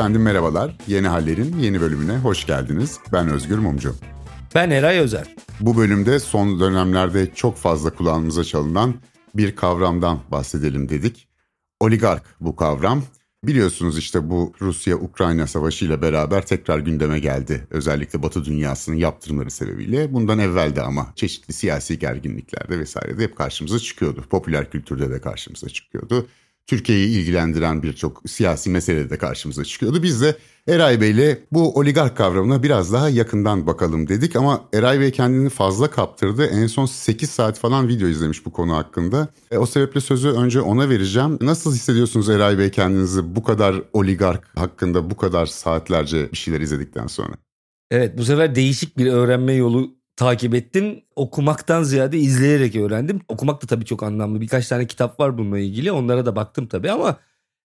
Efendim merhabalar. Yeni Haller'in yeni bölümüne hoş geldiniz. Ben Özgür Mumcu. Ben Eray Özer. Bu bölümde son dönemlerde çok fazla kulağımıza çalınan bir kavramdan bahsedelim dedik. Oligark bu kavram. Biliyorsunuz işte bu Rusya-Ukrayna savaşı ile beraber tekrar gündeme geldi. Özellikle Batı dünyasının yaptırımları sebebiyle. Bundan evvel de ama çeşitli siyasi gerginliklerde vesairede hep karşımıza çıkıyordu. Popüler kültürde de karşımıza çıkıyordu. Türkiye'yi ilgilendiren birçok siyasi mesele de karşımıza çıkıyordu. Biz de Eray Bey'le bu oligark kavramına biraz daha yakından bakalım dedik ama Eray Bey kendini fazla kaptırdı. En son 8 saat falan video izlemiş bu konu hakkında. E, o sebeple sözü önce ona vereceğim. Nasıl hissediyorsunuz Eray Bey kendinizi bu kadar oligark hakkında bu kadar saatlerce bir şeyler izledikten sonra? Evet bu sefer değişik bir öğrenme yolu takip ettim. Okumaktan ziyade izleyerek öğrendim. Okumak da tabii çok anlamlı. Birkaç tane kitap var bununla ilgili. Onlara da baktım tabii ama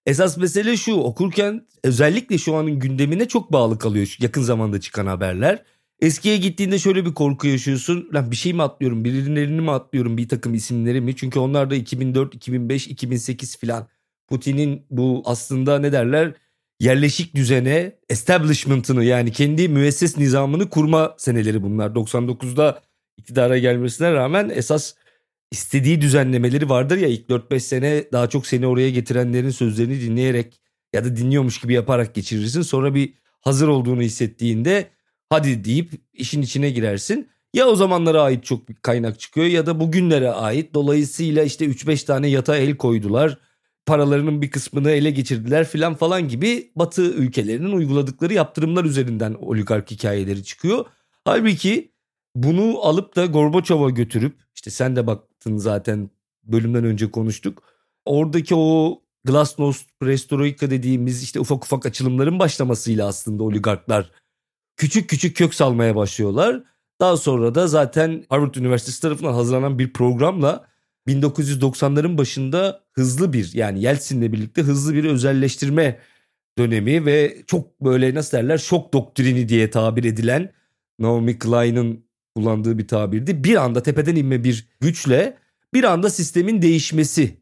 esas mesele şu. Okurken özellikle şu anın gündemine çok bağlı kalıyor yakın zamanda çıkan haberler. Eskiye gittiğinde şöyle bir korku yaşıyorsun. Lan bir şey mi atlıyorum? Birinin elini mi atlıyorum? Bir takım isimleri mi? Çünkü onlar da 2004, 2005, 2008 filan. Putin'in bu aslında ne derler? Yerleşik düzene, establishment'ını yani kendi müesses nizamını kurma seneleri bunlar. 99'da iktidara gelmesine rağmen esas istediği düzenlemeleri vardır ya ilk 4-5 sene daha çok seni oraya getirenlerin sözlerini dinleyerek ya da dinliyormuş gibi yaparak geçirirsin. Sonra bir hazır olduğunu hissettiğinde hadi deyip işin içine girersin. Ya o zamanlara ait çok bir kaynak çıkıyor ya da bugünlere ait. Dolayısıyla işte 3-5 tane yata el koydular paralarının bir kısmını ele geçirdiler filan falan gibi Batı ülkelerinin uyguladıkları yaptırımlar üzerinden oligark hikayeleri çıkıyor. Halbuki bunu alıp da Gorbaçov'a götürüp işte sen de baktın zaten bölümden önce konuştuk. Oradaki o Glasnost, Perestroika dediğimiz işte ufak ufak açılımların başlamasıyla aslında oligarklar küçük küçük kök salmaya başlıyorlar. Daha sonra da zaten Harvard Üniversitesi tarafından hazırlanan bir programla 1990'ların başında hızlı bir yani Yeltsin'le birlikte hızlı bir özelleştirme dönemi ve çok böyle nasıl derler şok doktrini diye tabir edilen Naomi Klein'ın kullandığı bir tabirdi. Bir anda tepeden inme bir güçle bir anda sistemin değişmesi.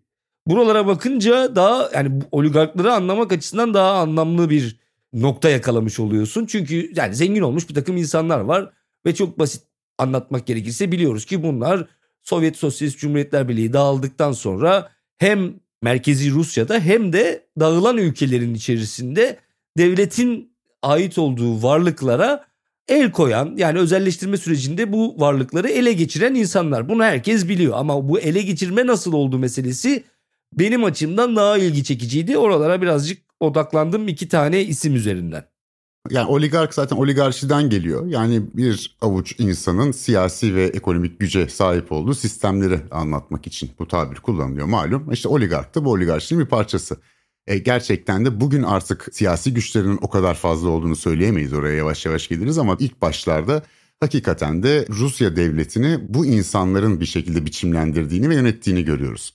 Buralara bakınca daha yani oligarkları anlamak açısından daha anlamlı bir nokta yakalamış oluyorsun. Çünkü yani zengin olmuş bir takım insanlar var ve çok basit anlatmak gerekirse biliyoruz ki bunlar Sovyet Sosyalist Cumhuriyetler Birliği dağıldıktan sonra hem merkezi Rusya'da hem de dağılan ülkelerin içerisinde devletin ait olduğu varlıklara el koyan yani özelleştirme sürecinde bu varlıkları ele geçiren insanlar. Bunu herkes biliyor ama bu ele geçirme nasıl oldu meselesi benim açımdan daha ilgi çekiciydi. Oralara birazcık odaklandım iki tane isim üzerinden. Yani oligark zaten oligarşiden geliyor. Yani bir avuç insanın siyasi ve ekonomik güce sahip olduğu sistemleri anlatmak için bu tabir kullanılıyor malum. İşte oligark da bu oligarşinin bir parçası. E, gerçekten de bugün artık siyasi güçlerinin o kadar fazla olduğunu söyleyemeyiz oraya yavaş yavaş geliriz ama ilk başlarda hakikaten de Rusya devletini bu insanların bir şekilde biçimlendirdiğini ve yönettiğini görüyoruz.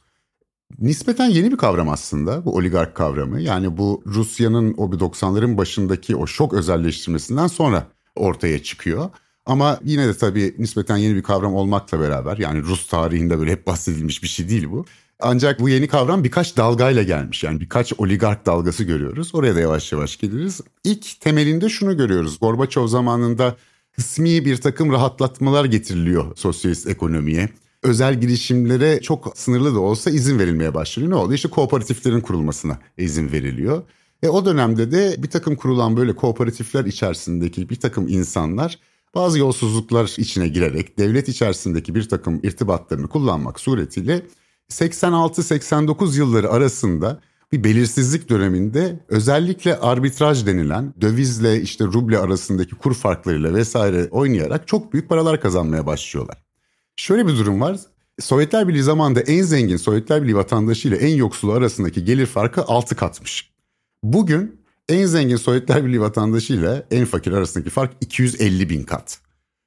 Nispeten yeni bir kavram aslında bu oligark kavramı. Yani bu Rusya'nın o 90'ların başındaki o şok özelleştirmesinden sonra ortaya çıkıyor. Ama yine de tabii nispeten yeni bir kavram olmakla beraber yani Rus tarihinde böyle hep bahsedilmiş bir şey değil bu. Ancak bu yeni kavram birkaç dalgayla gelmiş. Yani birkaç oligark dalgası görüyoruz. Oraya da yavaş yavaş geliriz. İlk temelinde şunu görüyoruz. Gorbaçov zamanında kısmi bir takım rahatlatmalar getiriliyor sosyalist ekonomiye özel girişimlere çok sınırlı da olsa izin verilmeye başlıyor. Ne oldu? İşte kooperatiflerin kurulmasına izin veriliyor. E o dönemde de bir takım kurulan böyle kooperatifler içerisindeki bir takım insanlar bazı yolsuzluklar içine girerek devlet içerisindeki bir takım irtibatlarını kullanmak suretiyle 86-89 yılları arasında bir belirsizlik döneminde özellikle arbitraj denilen dövizle işte ruble arasındaki kur farklarıyla vesaire oynayarak çok büyük paralar kazanmaya başlıyorlar. Şöyle bir durum var. Sovyetler Birliği zamanında en zengin Sovyetler Birliği vatandaşı ile en yoksulu arasındaki gelir farkı 6 katmış. Bugün en zengin Sovyetler Birliği vatandaşı ile en fakir arasındaki fark 250 bin kat.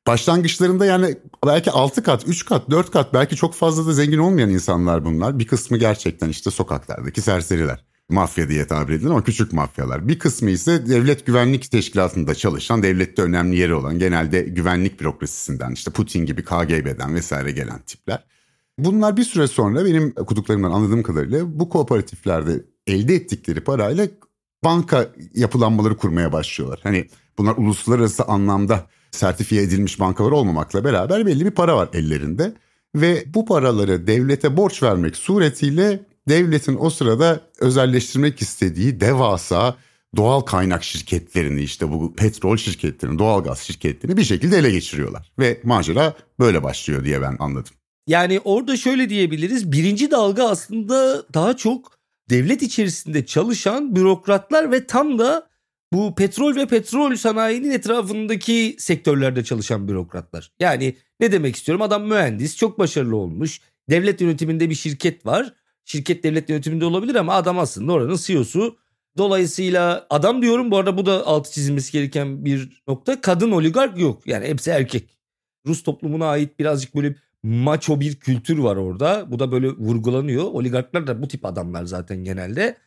Başlangıçlarında yani belki 6 kat, 3 kat, 4 kat belki çok fazla da zengin olmayan insanlar bunlar. Bir kısmı gerçekten işte sokaklardaki serseriler mafya diye tabir edilen ama küçük mafyalar. Bir kısmı ise devlet güvenlik teşkilatında çalışan, devlette önemli yeri olan genelde güvenlik bürokrasisinden işte Putin gibi KGB'den vesaire gelen tipler. Bunlar bir süre sonra benim okuduklarımdan anladığım kadarıyla bu kooperatiflerde elde ettikleri parayla banka yapılanmaları kurmaya başlıyorlar. Hani bunlar uluslararası anlamda sertifiye edilmiş bankalar olmamakla beraber belli bir para var ellerinde. Ve bu paraları devlete borç vermek suretiyle devletin o sırada özelleştirmek istediği devasa doğal kaynak şirketlerini işte bu petrol şirketlerini, doğalgaz şirketlerini bir şekilde ele geçiriyorlar. Ve macera böyle başlıyor diye ben anladım. Yani orada şöyle diyebiliriz. Birinci dalga aslında daha çok devlet içerisinde çalışan bürokratlar ve tam da bu petrol ve petrol sanayinin etrafındaki sektörlerde çalışan bürokratlar. Yani ne demek istiyorum? Adam mühendis, çok başarılı olmuş. Devlet yönetiminde bir şirket var. Şirket devlet yönetiminde olabilir ama adam aslında oranın CEO'su. Dolayısıyla adam diyorum bu arada bu da altı çizilmesi gereken bir nokta. Kadın oligark yok. Yani hepsi erkek. Rus toplumuna ait birazcık böyle maço bir kültür var orada. Bu da böyle vurgulanıyor. Oligarklar da bu tip adamlar zaten genelde.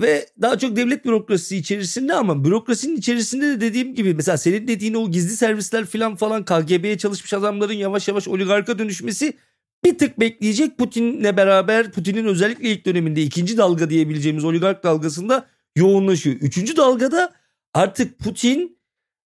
Ve daha çok devlet bürokrasisi içerisinde ama bürokrasinin içerisinde de dediğim gibi mesela senin dediğin o gizli servisler falan falan KGB'ye çalışmış adamların yavaş yavaş oligarka dönüşmesi bir tık bekleyecek Putin'le beraber Putin'in özellikle ilk döneminde ikinci dalga diyebileceğimiz oligark dalgasında yoğunlaşıyor. Üçüncü dalgada artık Putin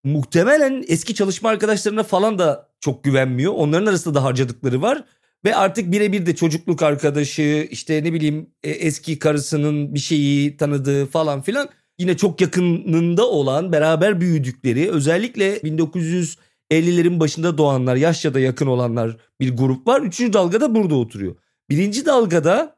muhtemelen eski çalışma arkadaşlarına falan da çok güvenmiyor. Onların arasında da harcadıkları var. Ve artık birebir de çocukluk arkadaşı işte ne bileyim e, eski karısının bir şeyi tanıdığı falan filan yine çok yakınında olan beraber büyüdükleri özellikle 1950'lerin başında doğanlar yaşça da yakın olanlar bir grup var. Üçüncü dalgada burada oturuyor. Birinci dalgada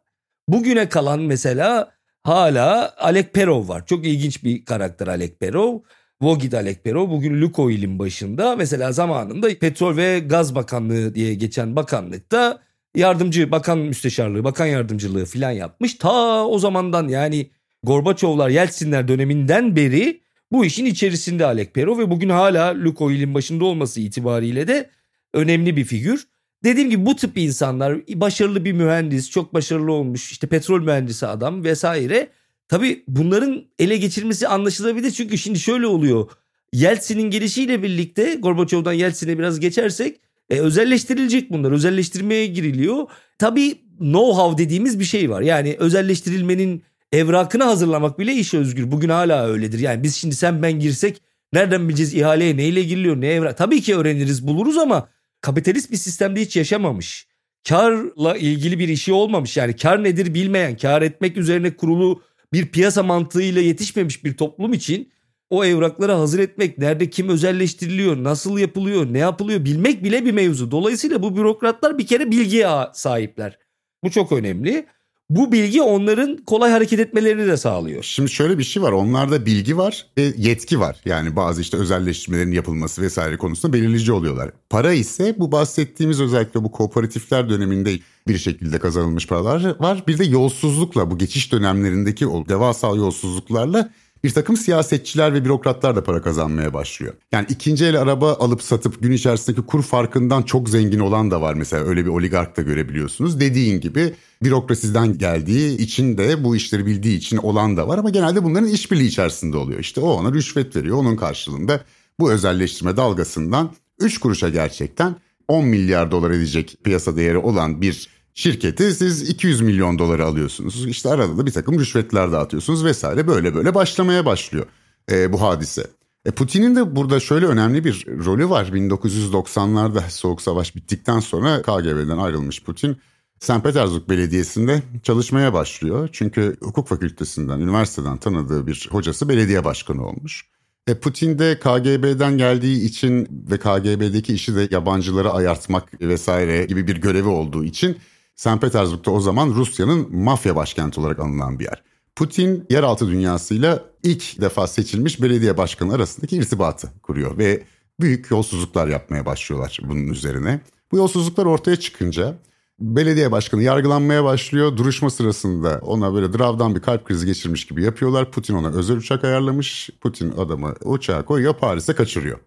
bugüne kalan mesela hala Alek Perov var. Çok ilginç bir karakter Alek Perov. Vogid Alekperov bugün Lukoil'in başında. Mesela zamanında Petrol ve Gaz Bakanlığı diye geçen bakanlıkta yardımcı bakan müsteşarlığı, bakan yardımcılığı filan yapmış. Ta o zamandan yani Gorbaçovlar, Yeltsinler döneminden beri bu işin içerisinde Alekperov ve bugün hala Lukoil'in başında olması itibariyle de önemli bir figür. Dediğim gibi bu tip insanlar başarılı bir mühendis, çok başarılı olmuş işte petrol mühendisi adam vesaire Tabii bunların ele geçirmesi anlaşılabilir çünkü şimdi şöyle oluyor. Yeltsin'in gelişiyle birlikte Gorbaçov'dan Yeltsin'e biraz geçersek e, özelleştirilecek bunlar. Özelleştirmeye giriliyor. Tabii know-how dediğimiz bir şey var. Yani özelleştirilmenin evrakını hazırlamak bile iş özgür. Bugün hala öyledir. Yani biz şimdi sen ben girsek nereden bileceğiz ihaleye neyle giriliyor ne evrak. Tabii ki öğreniriz buluruz ama kapitalist bir sistemde hiç yaşamamış. Karla ilgili bir işi olmamış. Yani kar nedir bilmeyen, kar etmek üzerine kurulu bir piyasa mantığıyla yetişmemiş bir toplum için o evrakları hazır etmek, nerede kim özelleştiriliyor, nasıl yapılıyor, ne yapılıyor bilmek bile bir mevzu. Dolayısıyla bu bürokratlar bir kere bilgiye sahipler. Bu çok önemli. Bu bilgi onların kolay hareket etmelerini de sağlıyor. Şimdi şöyle bir şey var. Onlarda bilgi var ve yetki var. Yani bazı işte özelleştirmelerin yapılması vesaire konusunda belirleyici oluyorlar. Para ise bu bahsettiğimiz özellikle bu kooperatifler döneminde bir şekilde kazanılmış paralar var. Bir de yolsuzlukla bu geçiş dönemlerindeki o devasa yolsuzluklarla bir takım siyasetçiler ve bürokratlar da para kazanmaya başlıyor. Yani ikinci el araba alıp satıp gün içerisindeki kur farkından çok zengin olan da var mesela öyle bir oligark da görebiliyorsunuz. Dediğin gibi bürokrasiden geldiği için de bu işleri bildiği için olan da var ama genelde bunların işbirliği içerisinde oluyor. İşte o ona rüşvet veriyor onun karşılığında bu özelleştirme dalgasından 3 kuruşa gerçekten 10 milyar dolar edecek piyasa değeri olan bir şirketi siz 200 milyon doları alıyorsunuz. İşte arada da bir takım rüşvetler dağıtıyorsunuz vesaire böyle böyle başlamaya başlıyor e, bu hadise. E, Putin'in de burada şöyle önemli bir rolü var. 1990'larda Soğuk Savaş bittikten sonra KGB'den ayrılmış Putin. St. Petersburg Belediyesi'nde çalışmaya başlıyor. Çünkü hukuk fakültesinden, üniversiteden tanıdığı bir hocası belediye başkanı olmuş. E Putin de KGB'den geldiği için ve KGB'deki işi de yabancılara ayartmak vesaire gibi bir görevi olduğu için St. Petersburg'da o zaman Rusya'nın mafya başkenti olarak anılan bir yer. Putin yeraltı dünyasıyla ilk defa seçilmiş belediye başkanı arasındaki irtibatı kuruyor ve büyük yolsuzluklar yapmaya başlıyorlar bunun üzerine. Bu yolsuzluklar ortaya çıkınca belediye başkanı yargılanmaya başlıyor. Duruşma sırasında ona böyle dravdan bir kalp krizi geçirmiş gibi yapıyorlar. Putin ona özel uçak ayarlamış. Putin adamı uçağa koyuyor Paris'e kaçırıyor.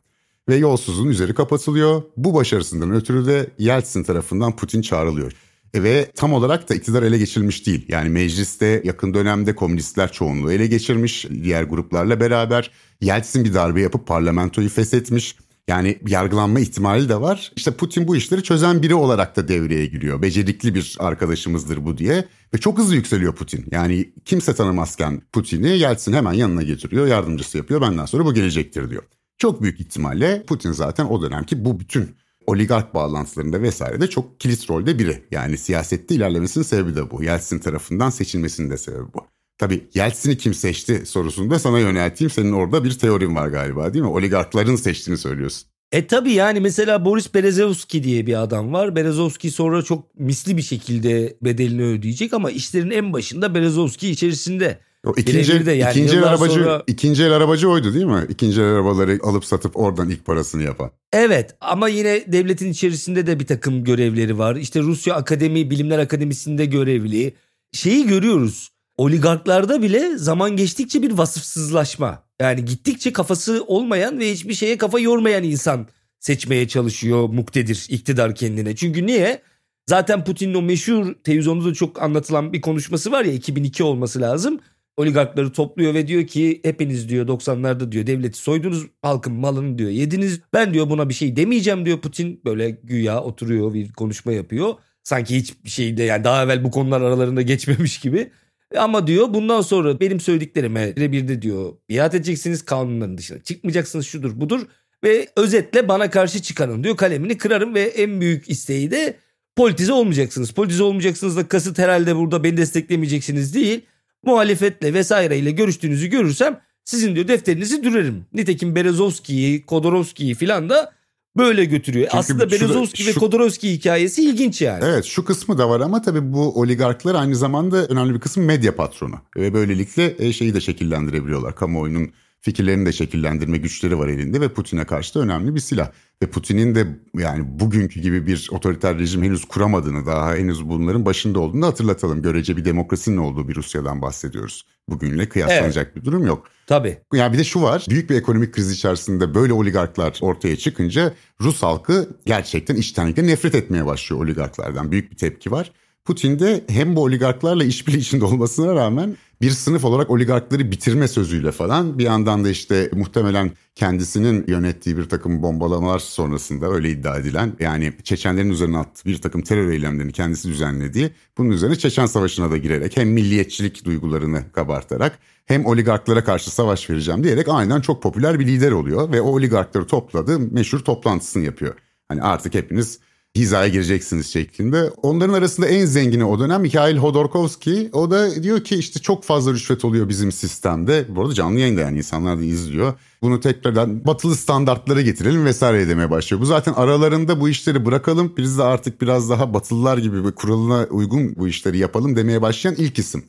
Ve yolsuzluğun üzeri kapatılıyor. Bu başarısından ötürü de Yeltsin tarafından Putin çağrılıyor. E, ve tam olarak da iktidar ele geçirilmiş değil. Yani mecliste yakın dönemde komünistler çoğunluğu ele geçirmiş diğer gruplarla beraber. Yeltsin bir darbe yapıp parlamentoyu feshetmiş. Yani yargılanma ihtimali de var. İşte Putin bu işleri çözen biri olarak da devreye giriyor. Becerikli bir arkadaşımızdır bu diye. Ve çok hızlı yükseliyor Putin. Yani kimse tanımazken Putin'i Yeltsin hemen yanına getiriyor. Yardımcısı yapıyor. Benden sonra bu gelecektir diyor. Çok büyük ihtimalle Putin zaten o dönemki bu bütün oligark bağlantılarında vesaire de çok kilit rolde biri. Yani siyasette ilerlemesinin sebebi de bu. Yeltsin tarafından seçilmesinin de sebebi bu. Tabii Yeltsin'i kim seçti sorusunu da sana yönelteyim. Senin orada bir teorin var galiba değil mi? Oligarkların seçtiğini söylüyorsun. E tabii yani mesela Boris Berezovski diye bir adam var. Berezovski sonra çok misli bir şekilde bedelini ödeyecek ama işlerin en başında Berezovski içerisinde. O ikinci, de yani ikinci el arabacı sonra... ikinci el arabacı oydu değil mi? İkinci el arabaları alıp satıp oradan ilk parasını yapan. Evet ama yine devletin içerisinde de bir takım görevleri var. İşte Rusya Akademi Bilimler Akademisi'nde görevli. Şeyi görüyoruz. Oligarklarda bile zaman geçtikçe bir vasıfsızlaşma. Yani gittikçe kafası olmayan ve hiçbir şeye kafa yormayan insan seçmeye çalışıyor muktedir iktidar kendine. Çünkü niye? Zaten Putin'in o meşhur televizyonda da çok anlatılan bir konuşması var ya 2002 olması lazım oligarkları topluyor ve diyor ki hepiniz diyor 90'larda diyor devleti soydunuz halkın malını diyor yediniz. Ben diyor buna bir şey demeyeceğim diyor Putin böyle güya oturuyor bir konuşma yapıyor. Sanki hiçbir şeyde yani daha evvel bu konular aralarında geçmemiş gibi. Ama diyor bundan sonra benim söylediklerime bir de diyor biat edeceksiniz kanunların dışına çıkmayacaksınız şudur budur. Ve özetle bana karşı çıkanın diyor kalemini kırarım ve en büyük isteği de politize olmayacaksınız. Politize olmayacaksınız da kasıt herhalde burada beni desteklemeyeceksiniz değil muhalefetle vesaireyle görüştüğünüzü görürsem sizin diyor defterinizi dürerim. Nitekim Berezovski'yi, Kodorovski'yi filan da böyle götürüyor. Çünkü Aslında Berezovski ve Kodorovski hikayesi ilginç yani. Evet şu kısmı da var ama tabii bu oligarklar aynı zamanda önemli bir kısım medya patronu. Ve böylelikle e, şeyi de şekillendirebiliyorlar. Kamuoyunun fikirlerini de şekillendirme güçleri var elinde ve Putin'e karşı da önemli bir silah. Ve Putin'in de yani bugünkü gibi bir otoriter rejim henüz kuramadığını, daha henüz bunların başında olduğunu hatırlatalım. Görece bir demokrasinin olduğu bir Rusya'dan bahsediyoruz. Bugünle kıyaslanacak evet. bir durum yok. Tabii. Yani bir de şu var. Büyük bir ekonomik kriz içerisinde böyle oligarklar ortaya çıkınca Rus halkı gerçekten içtenlikle nefret etmeye başlıyor oligarklardan. Büyük bir tepki var. Putin de hem bu oligarklarla işbirliği içinde olmasına rağmen bir sınıf olarak oligarkları bitirme sözüyle falan bir yandan da işte muhtemelen kendisinin yönettiği bir takım bombalamalar sonrasında öyle iddia edilen yani Çeçenlerin üzerine attığı bir takım terör eylemlerini kendisi düzenlediği bunun üzerine Çeçen Savaşı'na da girerek hem milliyetçilik duygularını kabartarak hem oligarklara karşı savaş vereceğim diyerek aynen çok popüler bir lider oluyor ve o oligarkları topladı meşhur toplantısını yapıyor. Hani artık hepiniz hizaya gireceksiniz şeklinde. Onların arasında en zengini o dönem Mikhail Hodorkovski. O da diyor ki işte çok fazla rüşvet oluyor bizim sistemde. Bu arada canlı yayında yani insanlar da izliyor. Bunu tekrardan batılı standartlara getirelim vesaire demeye başlıyor. Bu zaten aralarında bu işleri bırakalım. Biz de artık biraz daha batılılar gibi bir kuralına uygun bu işleri yapalım demeye başlayan ilk isim.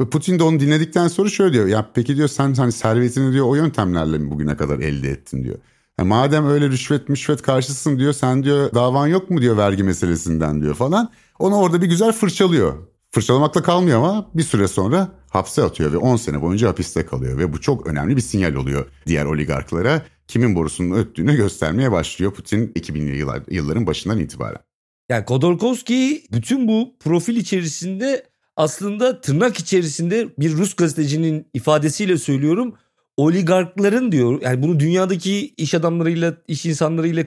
Ve Putin de onu dinledikten sonra şöyle diyor. Ya peki diyor sen hani servetini diyor o yöntemlerle mi bugüne kadar elde ettin diyor. E madem öyle rüşvet müşvet karşısın diyor sen diyor davan yok mu diyor vergi meselesinden diyor falan. Onu orada bir güzel fırçalıyor. Fırçalamakla kalmıyor ama bir süre sonra hapse atıyor ve 10 sene boyunca hapiste kalıyor. Ve bu çok önemli bir sinyal oluyor diğer oligarklara. Kimin borusunun öttüğünü göstermeye başlıyor Putin 2000'li yıllar, yılların başından itibaren. Yani Kodorkovski bütün bu profil içerisinde aslında tırnak içerisinde bir Rus gazetecinin ifadesiyle söylüyorum oligarkların diyor yani bunu dünyadaki iş adamlarıyla iş insanlarıyla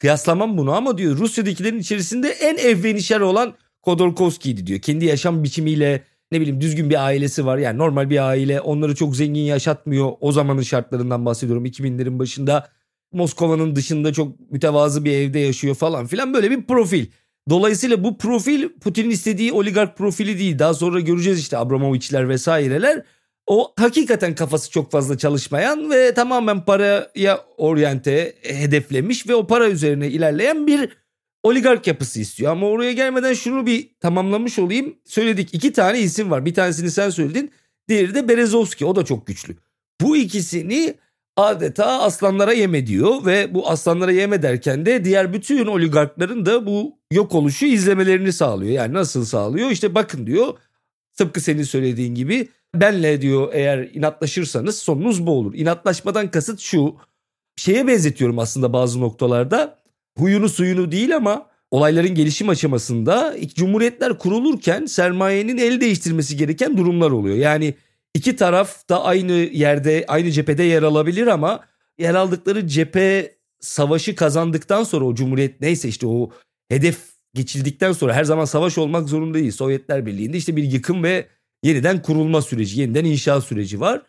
kıyaslamam bunu ama diyor Rusya'dakilerin içerisinde en evvenişer olan Kodorkovski'ydi diyor. Kendi yaşam biçimiyle ne bileyim düzgün bir ailesi var. Yani normal bir aile onları çok zengin yaşatmıyor. O zamanın şartlarından bahsediyorum 2000'lerin başında. Moskova'nın dışında çok mütevazı bir evde yaşıyor falan filan böyle bir profil. Dolayısıyla bu profil Putin'in istediği oligark profili değil. Daha sonra göreceğiz işte Abramovich'ler vesaireler. O hakikaten kafası çok fazla çalışmayan ve tamamen paraya oryante hedeflemiş ve o para üzerine ilerleyen bir oligark yapısı istiyor. Ama oraya gelmeden şunu bir tamamlamış olayım. Söyledik iki tane isim var. Bir tanesini sen söyledin. Diğeri de Berezovski. O da çok güçlü. Bu ikisini adeta aslanlara yeme diyor ve bu aslanlara yeme derken de diğer bütün oligarkların da bu yok oluşu izlemelerini sağlıyor. Yani nasıl sağlıyor? İşte bakın diyor tıpkı senin söylediğin gibi benle diyor eğer inatlaşırsanız sonunuz bu olur. İnatlaşmadan kasıt şu. Şeye benzetiyorum aslında bazı noktalarda. Huyunu suyunu değil ama olayların gelişim aşamasında cumhuriyetler kurulurken sermayenin el değiştirmesi gereken durumlar oluyor. Yani iki taraf da aynı yerde, aynı cephede yer alabilir ama yer aldıkları cephe savaşı kazandıktan sonra o cumhuriyet neyse işte o hedef geçildikten sonra her zaman savaş olmak zorunda değil. Sovyetler Birliği'nde işte bir yıkım ve yeniden kurulma süreci, yeniden inşa süreci var.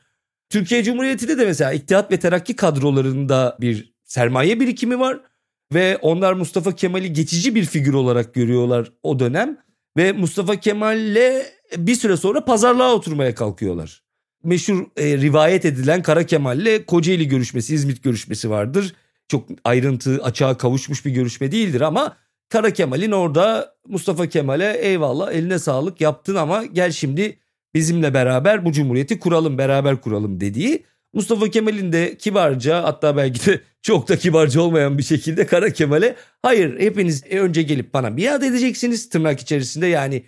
Türkiye Cumhuriyeti'de de mesela İttihat ve Terakki kadrolarında bir sermaye birikimi var ve onlar Mustafa Kemal'i geçici bir figür olarak görüyorlar o dönem ve Mustafa Kemal'le bir süre sonra pazarlığa oturmaya kalkıyorlar. Meşhur e, rivayet edilen Kara Kemal'le Kocaeli görüşmesi, İzmit görüşmesi vardır. Çok ayrıntı açığa kavuşmuş bir görüşme değildir ama Kara Kemal'in orada Mustafa Kemal'e eyvallah eline sağlık yaptın ama gel şimdi bizimle beraber bu cumhuriyeti kuralım beraber kuralım dediği Mustafa Kemal'in de kibarca hatta belki de çok da kibarca olmayan bir şekilde Kara Kemal'e hayır hepiniz önce gelip bana biat edeceksiniz tırnak içerisinde yani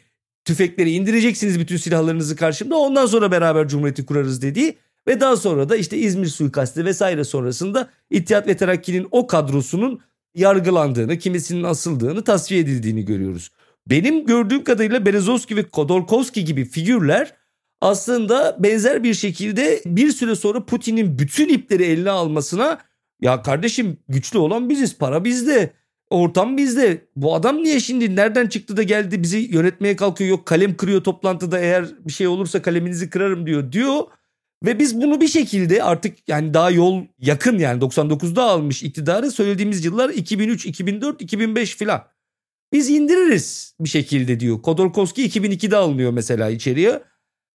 tüfekleri indireceksiniz bütün silahlarınızı karşımda ondan sonra beraber cumhuriyeti kurarız dediği ve daha sonra da işte İzmir suikasti vesaire sonrasında İttihat ve Terakki'nin o kadrosunun yargılandığını, kimisinin asıldığını, tasfiye edildiğini görüyoruz. Benim gördüğüm kadarıyla Berezovski ve Kodorkovski gibi figürler aslında benzer bir şekilde bir süre sonra Putin'in bütün ipleri eline almasına ya kardeşim güçlü olan biziz, para bizde, ortam bizde. Bu adam niye şimdi nereden çıktı da geldi bizi yönetmeye kalkıyor yok kalem kırıyor toplantıda eğer bir şey olursa kaleminizi kırarım diyor diyor. Ve biz bunu bir şekilde artık yani daha yol yakın yani 99'da almış iktidarı söylediğimiz yıllar 2003, 2004, 2005 filan. Biz indiririz bir şekilde diyor. Kodorkovski 2002'de alınıyor mesela içeriye.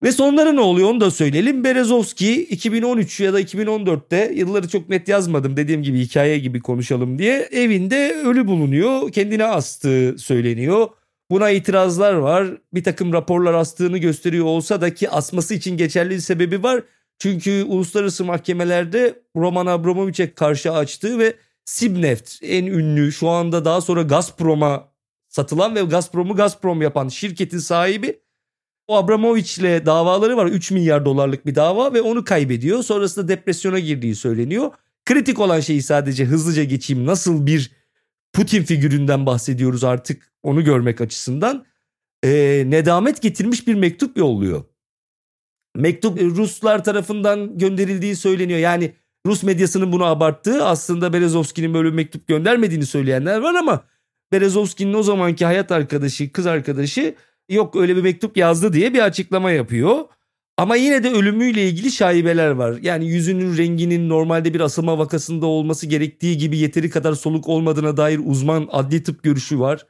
Ve sonları ne oluyor onu da söyleyelim. Berezovski 2013 ya da 2014'te yılları çok net yazmadım dediğim gibi hikaye gibi konuşalım diye evinde ölü bulunuyor. Kendine astığı söyleniyor. Buna itirazlar var. Bir takım raporlar astığını gösteriyor olsa da ki asması için geçerli bir sebebi var. Çünkü uluslararası mahkemelerde Roman Abramovich'e karşı açtığı ve Sibneft en ünlü şu anda daha sonra Gazprom'a satılan ve Gazprom'u Gazprom yapan şirketin sahibi o Abramovich ile davaları var 3 milyar dolarlık bir dava ve onu kaybediyor. Sonrasında depresyona girdiği söyleniyor. Kritik olan şeyi sadece hızlıca geçeyim nasıl bir Putin figüründen bahsediyoruz artık onu görmek açısından. Ee, nedamet getirmiş bir mektup yolluyor. Mektup Ruslar tarafından gönderildiği söyleniyor. Yani Rus medyasının bunu abarttığı aslında Berezovski'nin böyle bir mektup göndermediğini söyleyenler var ama Berezovski'nin o zamanki hayat arkadaşı, kız arkadaşı yok öyle bir mektup yazdı diye bir açıklama yapıyor. Ama yine de ölümüyle ilgili şaibeler var. Yani yüzünün renginin normalde bir asılma vakasında olması gerektiği gibi yeteri kadar soluk olmadığına dair uzman adli tıp görüşü var.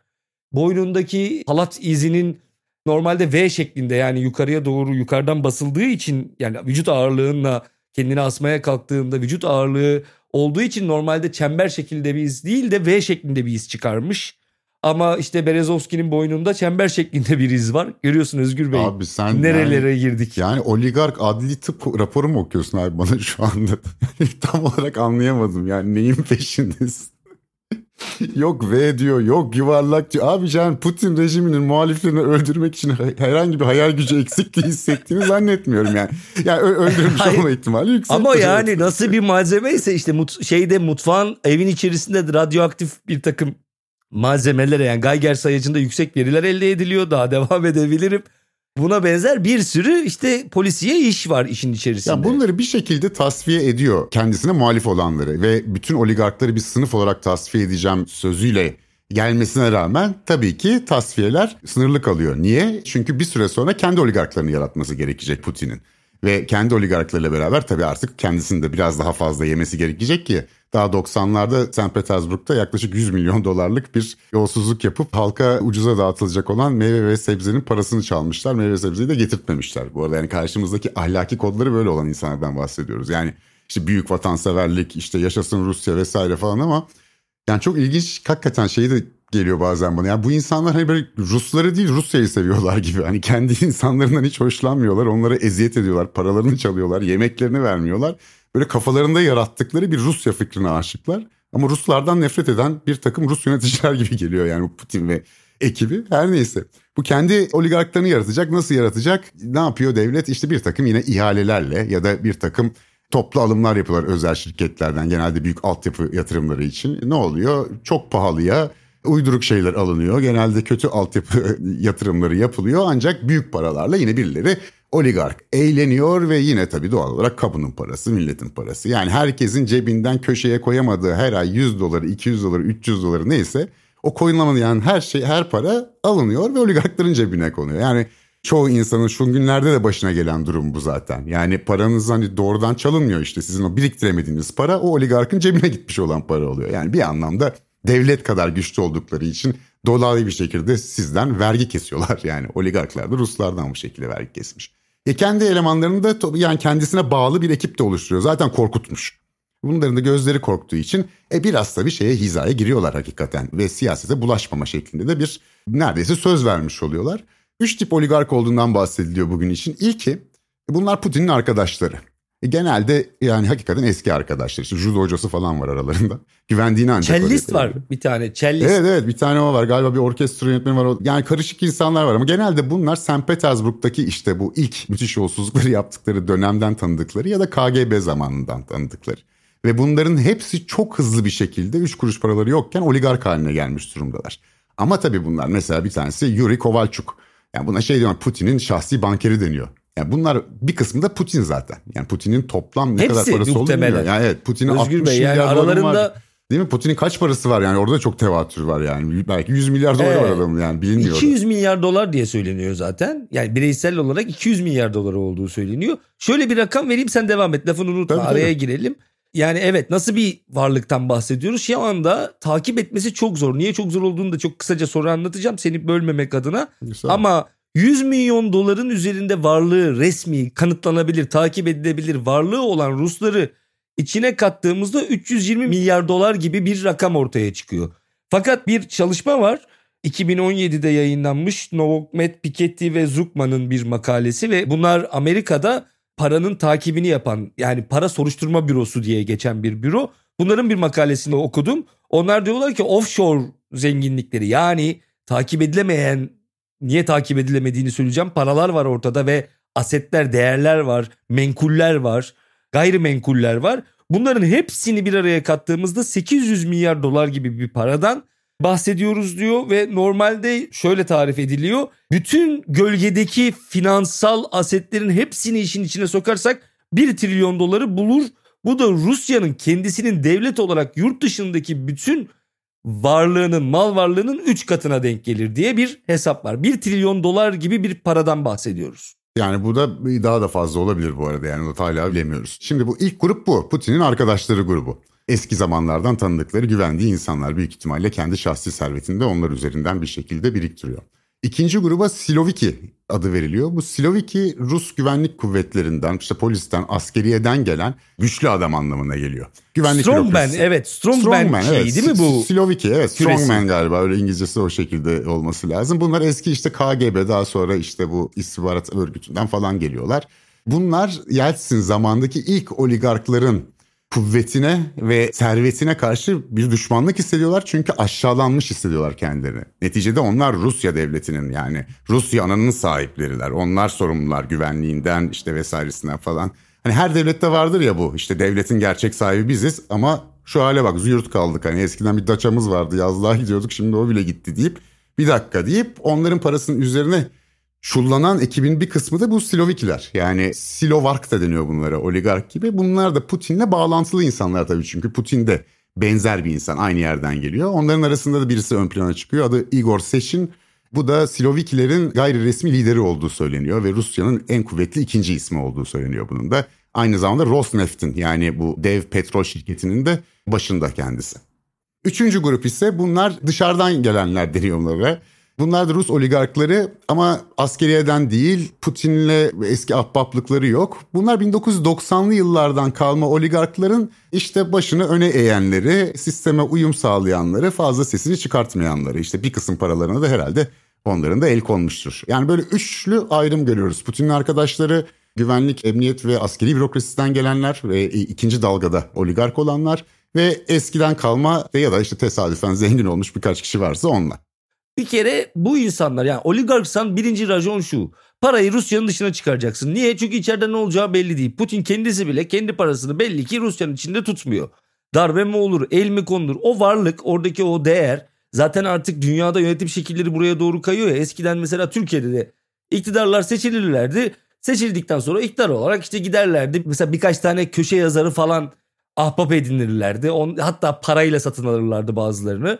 Boynundaki halat izinin normalde V şeklinde yani yukarıya doğru yukarıdan basıldığı için yani vücut ağırlığınla kendini asmaya kalktığında vücut ağırlığı olduğu için normalde çember şeklinde bir iz değil de V şeklinde bir iz çıkarmış. Ama işte Berezovski'nin boynunda çember şeklinde bir iz var. Görüyorsun Özgür Bey. Abi sen nerelere yani, girdik. Yani oligark adli tıp raporu mu okuyorsun abi bana şu anda? Tam olarak anlayamadım yani neyin peşindesin? yok V diyor, yok yuvarlak diyor. Abi yani Putin rejiminin muhaliflerini öldürmek için herhangi bir hayal gücü eksikliği hissettiğini zannetmiyorum yani. Yani öldürmüş olma ihtimali yüksek. Ama yani nasıl bir malzeme ise işte mut şeyde mutfağın evin içerisinde radyoaktif bir takım malzemelere yani Geiger sayacında yüksek veriler elde ediliyor. Daha devam edebilirim. Buna benzer bir sürü işte polisiye iş var işin içerisinde. Ya bunları bir şekilde tasfiye ediyor kendisine muhalif olanları ve bütün oligarkları bir sınıf olarak tasfiye edeceğim sözüyle gelmesine rağmen tabii ki tasfiyeler sınırlı kalıyor. Niye? Çünkü bir süre sonra kendi oligarklarını yaratması gerekecek Putin'in. Ve kendi oligarklarıyla beraber tabii artık kendisini de biraz daha fazla yemesi gerekecek ki daha 90'larda St. Petersburg'da yaklaşık 100 milyon dolarlık bir yolsuzluk yapıp halka ucuza dağıtılacak olan meyve ve sebzenin parasını çalmışlar. Meyve ve sebzeyi de getirtmemişler. Bu arada yani karşımızdaki ahlaki kodları böyle olan insanlardan bahsediyoruz. Yani işte büyük vatanseverlik, işte yaşasın Rusya vesaire falan ama yani çok ilginç hakikaten şeyi de geliyor bazen bana. Yani bu insanlar hani böyle Rusları değil Rusya'yı seviyorlar gibi. Hani kendi insanlarından hiç hoşlanmıyorlar. Onlara eziyet ediyorlar. Paralarını çalıyorlar. Yemeklerini vermiyorlar böyle kafalarında yarattıkları bir Rusya fikrine aşıklar. Ama Ruslardan nefret eden bir takım Rus yöneticiler gibi geliyor yani Putin ve ekibi. Her neyse. Bu kendi oligarklarını yaratacak. Nasıl yaratacak? Ne yapıyor devlet? İşte bir takım yine ihalelerle ya da bir takım toplu alımlar yapıyorlar özel şirketlerden genelde büyük altyapı yatırımları için. Ne oluyor? Çok pahalıya uyduruk şeyler alınıyor. Genelde kötü altyapı yatırımları yapılıyor ancak büyük paralarla yine birileri oligark eğleniyor ve yine tabii doğal olarak kamunun parası, milletin parası. Yani herkesin cebinden köşeye koyamadığı her ay 100 doları, 200 doları, 300 doları neyse o koyulamayan her şey, her para alınıyor ve oligarkların cebine konuyor. Yani çoğu insanın şu günlerde de başına gelen durum bu zaten. Yani paranız hani doğrudan çalınmıyor işte sizin o biriktiremediğiniz para o oligarkın cebine gitmiş olan para oluyor. Yani bir anlamda devlet kadar güçlü oldukları için dolaylı bir şekilde sizden vergi kesiyorlar. Yani oligarklar da Ruslardan bu şekilde vergi kesmiş. E kendi elemanlarını da yani kendisine bağlı bir ekip de oluşturuyor. Zaten korkutmuş. Bunların da gözleri korktuğu için e biraz da bir şeye hizaya giriyorlar hakikaten ve siyasete bulaşmama şeklinde de bir neredeyse söz vermiş oluyorlar. Üç tip oligark olduğundan bahsediliyor bugün için. İlki bunlar Putin'in arkadaşları. E, genelde yani hakikaten eski arkadaşlar. İşte judo hocası falan var aralarında. Güvendiğini ancak Cellist var bir tane. Cellist. Evet evet bir tane o var. Galiba bir orkestra yönetmeni var. Yani karışık insanlar var ama genelde bunlar St. Petersburg'daki işte bu ilk müthiş yolsuzlukları yaptıkları dönemden tanıdıkları ya da KGB zamanından tanıdıkları. Ve bunların hepsi çok hızlı bir şekilde 3 kuruş paraları yokken oligark haline gelmiş durumdalar. Ama tabii bunlar mesela bir tanesi Yuri Kovalchuk. Yani buna şey diyorlar Putin'in şahsi bankeri deniyor. Yani bunlar bir kısmı da Putin zaten. Yani Putin'in toplam ne Hepsi kadar parası olduğunu bilmiyor. Yani evet Putin'in 60 Özgür Bey milyar yani doları aralarında var. Değil mi? Putin'in kaç parası var yani orada çok tevatür var yani. Belki 100 milyar doları var Evet. adamın yani bilinmiyor. 200 milyar dolar diye söyleniyor zaten. Yani bireysel olarak 200 milyar dolar olduğu söyleniyor. Şöyle bir rakam vereyim sen devam et. Lafını unutma Tabii, araya tabii. girelim. Yani evet nasıl bir varlıktan bahsediyoruz? Şu anda takip etmesi çok zor. Niye çok zor olduğunu da çok kısaca sonra anlatacağım seni bölmemek adına. Güzel. Ama 100 milyon doların üzerinde varlığı resmi, kanıtlanabilir, takip edilebilir varlığı olan Rusları içine kattığımızda 320 milyar dolar gibi bir rakam ortaya çıkıyor. Fakat bir çalışma var. 2017'de yayınlanmış Novokmet Piketty ve Zuckman'ın bir makalesi ve bunlar Amerika'da paranın takibini yapan yani para soruşturma bürosu diye geçen bir büro. Bunların bir makalesini okudum. Onlar diyorlar ki offshore zenginlikleri yani takip edilemeyen niye takip edilemediğini söyleyeceğim. Paralar var ortada ve asetler, değerler var, menkuller var, gayrimenkuller var. Bunların hepsini bir araya kattığımızda 800 milyar dolar gibi bir paradan bahsediyoruz diyor ve normalde şöyle tarif ediliyor. Bütün gölgedeki finansal asetlerin hepsini işin içine sokarsak 1 trilyon doları bulur. Bu da Rusya'nın kendisinin devlet olarak yurt dışındaki bütün varlığının, mal varlığının 3 katına denk gelir diye bir hesap var. 1 trilyon dolar gibi bir paradan bahsediyoruz. Yani bu da daha da fazla olabilir bu arada yani onu hala bilemiyoruz. Şimdi bu ilk grup bu. Putin'in arkadaşları grubu. Eski zamanlardan tanıdıkları güvendiği insanlar büyük ihtimalle kendi şahsi servetini de onlar üzerinden bir şekilde biriktiriyor. İkinci gruba Siloviki adı veriliyor. Bu Siloviki Rus güvenlik kuvvetlerinden, işte polisten, askeriyeden gelen güçlü adam anlamına geliyor. Güvenlik Strongman evet Strongman, şeyi evet. değil mi bu? Siloviki evet küresi? Strongman galiba öyle İngilizcesi o şekilde olması lazım. Bunlar eski işte KGB daha sonra işte bu istihbarat örgütünden falan geliyorlar. Bunlar Yeltsin zamandaki ilk oligarkların kuvvetine ve servetine karşı bir düşmanlık hissediyorlar çünkü aşağılanmış hissediyorlar kendilerini. Neticede onlar Rusya devletinin yani Rusya'nın sahipleriler. Onlar sorumlular güvenliğinden işte vesairesinden falan. Hani her devlette vardır ya bu işte devletin gerçek sahibi biziz ama şu hale bak züğürt kaldık. Hani eskiden bir daçamız vardı yazlığa gidiyorduk şimdi o bile gitti deyip bir dakika deyip onların parasının üzerine Şullanan ekibin bir kısmı da bu Silovikiler. Yani Silovark da deniyor bunlara oligark gibi. Bunlar da Putin'le bağlantılı insanlar tabii çünkü Putin de benzer bir insan aynı yerden geliyor. Onların arasında da birisi ön plana çıkıyor. Adı Igor Sechin. Bu da Silovikilerin gayri resmi lideri olduğu söyleniyor ve Rusya'nın en kuvvetli ikinci ismi olduğu söyleniyor bunun da. Aynı zamanda Rosneft'in yani bu dev petrol şirketinin de başında kendisi. Üçüncü grup ise bunlar dışarıdan gelenler deniyor onlara. Bunlar da Rus oligarkları ama askeriyeden değil Putin'le eski ahbaplıkları yok. Bunlar 1990'lı yıllardan kalma oligarkların işte başını öne eğenleri, sisteme uyum sağlayanları, fazla sesini çıkartmayanları. İşte bir kısım paralarına da herhalde onların da el konmuştur. Yani böyle üçlü ayrım görüyoruz. Putin'in arkadaşları güvenlik, emniyet ve askeri bürokrasiden gelenler ve ikinci dalgada oligark olanlar ve eskiden kalma ya da işte tesadüfen zengin olmuş birkaç kişi varsa onlar. Bir kere bu insanlar yani oligarksan birinci rajon şu. Parayı Rusya'nın dışına çıkaracaksın. Niye? Çünkü içeride ne olacağı belli değil. Putin kendisi bile kendi parasını belli ki Rusya'nın içinde tutmuyor. Darbe mi olur, el mi konulur? O varlık, oradaki o değer zaten artık dünyada yönetim şekilleri buraya doğru kayıyor ya. Eskiden mesela Türkiye'de de iktidarlar seçilirlerdi. Seçildikten sonra iktidar olarak işte giderlerdi. Mesela birkaç tane köşe yazarı falan ahbap edinirlerdi. On, hatta parayla satın alırlardı bazılarını.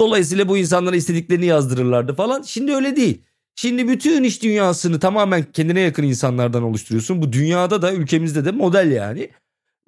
Dolayısıyla bu insanlara istediklerini yazdırırlardı falan. Şimdi öyle değil. Şimdi bütün iş dünyasını tamamen kendine yakın insanlardan oluşturuyorsun. Bu dünyada da ülkemizde de model yani.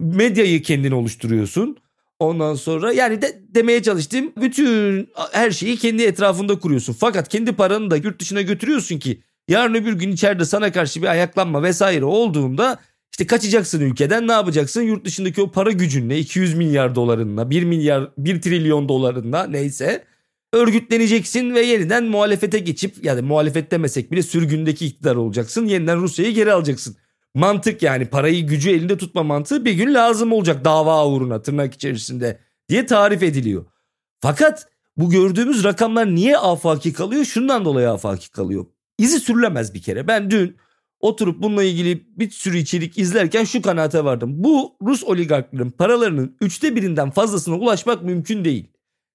Medyayı kendin oluşturuyorsun. Ondan sonra yani de, demeye çalıştığım bütün her şeyi kendi etrafında kuruyorsun. Fakat kendi paranı da yurt dışına götürüyorsun ki yarın öbür gün içeride sana karşı bir ayaklanma vesaire olduğunda işte kaçacaksın ülkeden ne yapacaksın? Yurt dışındaki o para gücünle 200 milyar dolarınla 1 milyar 1 trilyon dolarında neyse örgütleneceksin ve yeniden muhalefete geçip yani muhalefet demesek bile sürgündeki iktidar olacaksın. Yeniden Rusya'yı geri alacaksın. Mantık yani parayı gücü elinde tutma mantığı bir gün lazım olacak dava uğruna tırnak içerisinde diye tarif ediliyor. Fakat bu gördüğümüz rakamlar niye afaki kalıyor? Şundan dolayı afaki kalıyor. İzi sürülemez bir kere. Ben dün oturup bununla ilgili bir sürü içerik izlerken şu kanaate vardım. Bu Rus oligarkların paralarının üçte birinden fazlasına ulaşmak mümkün değil.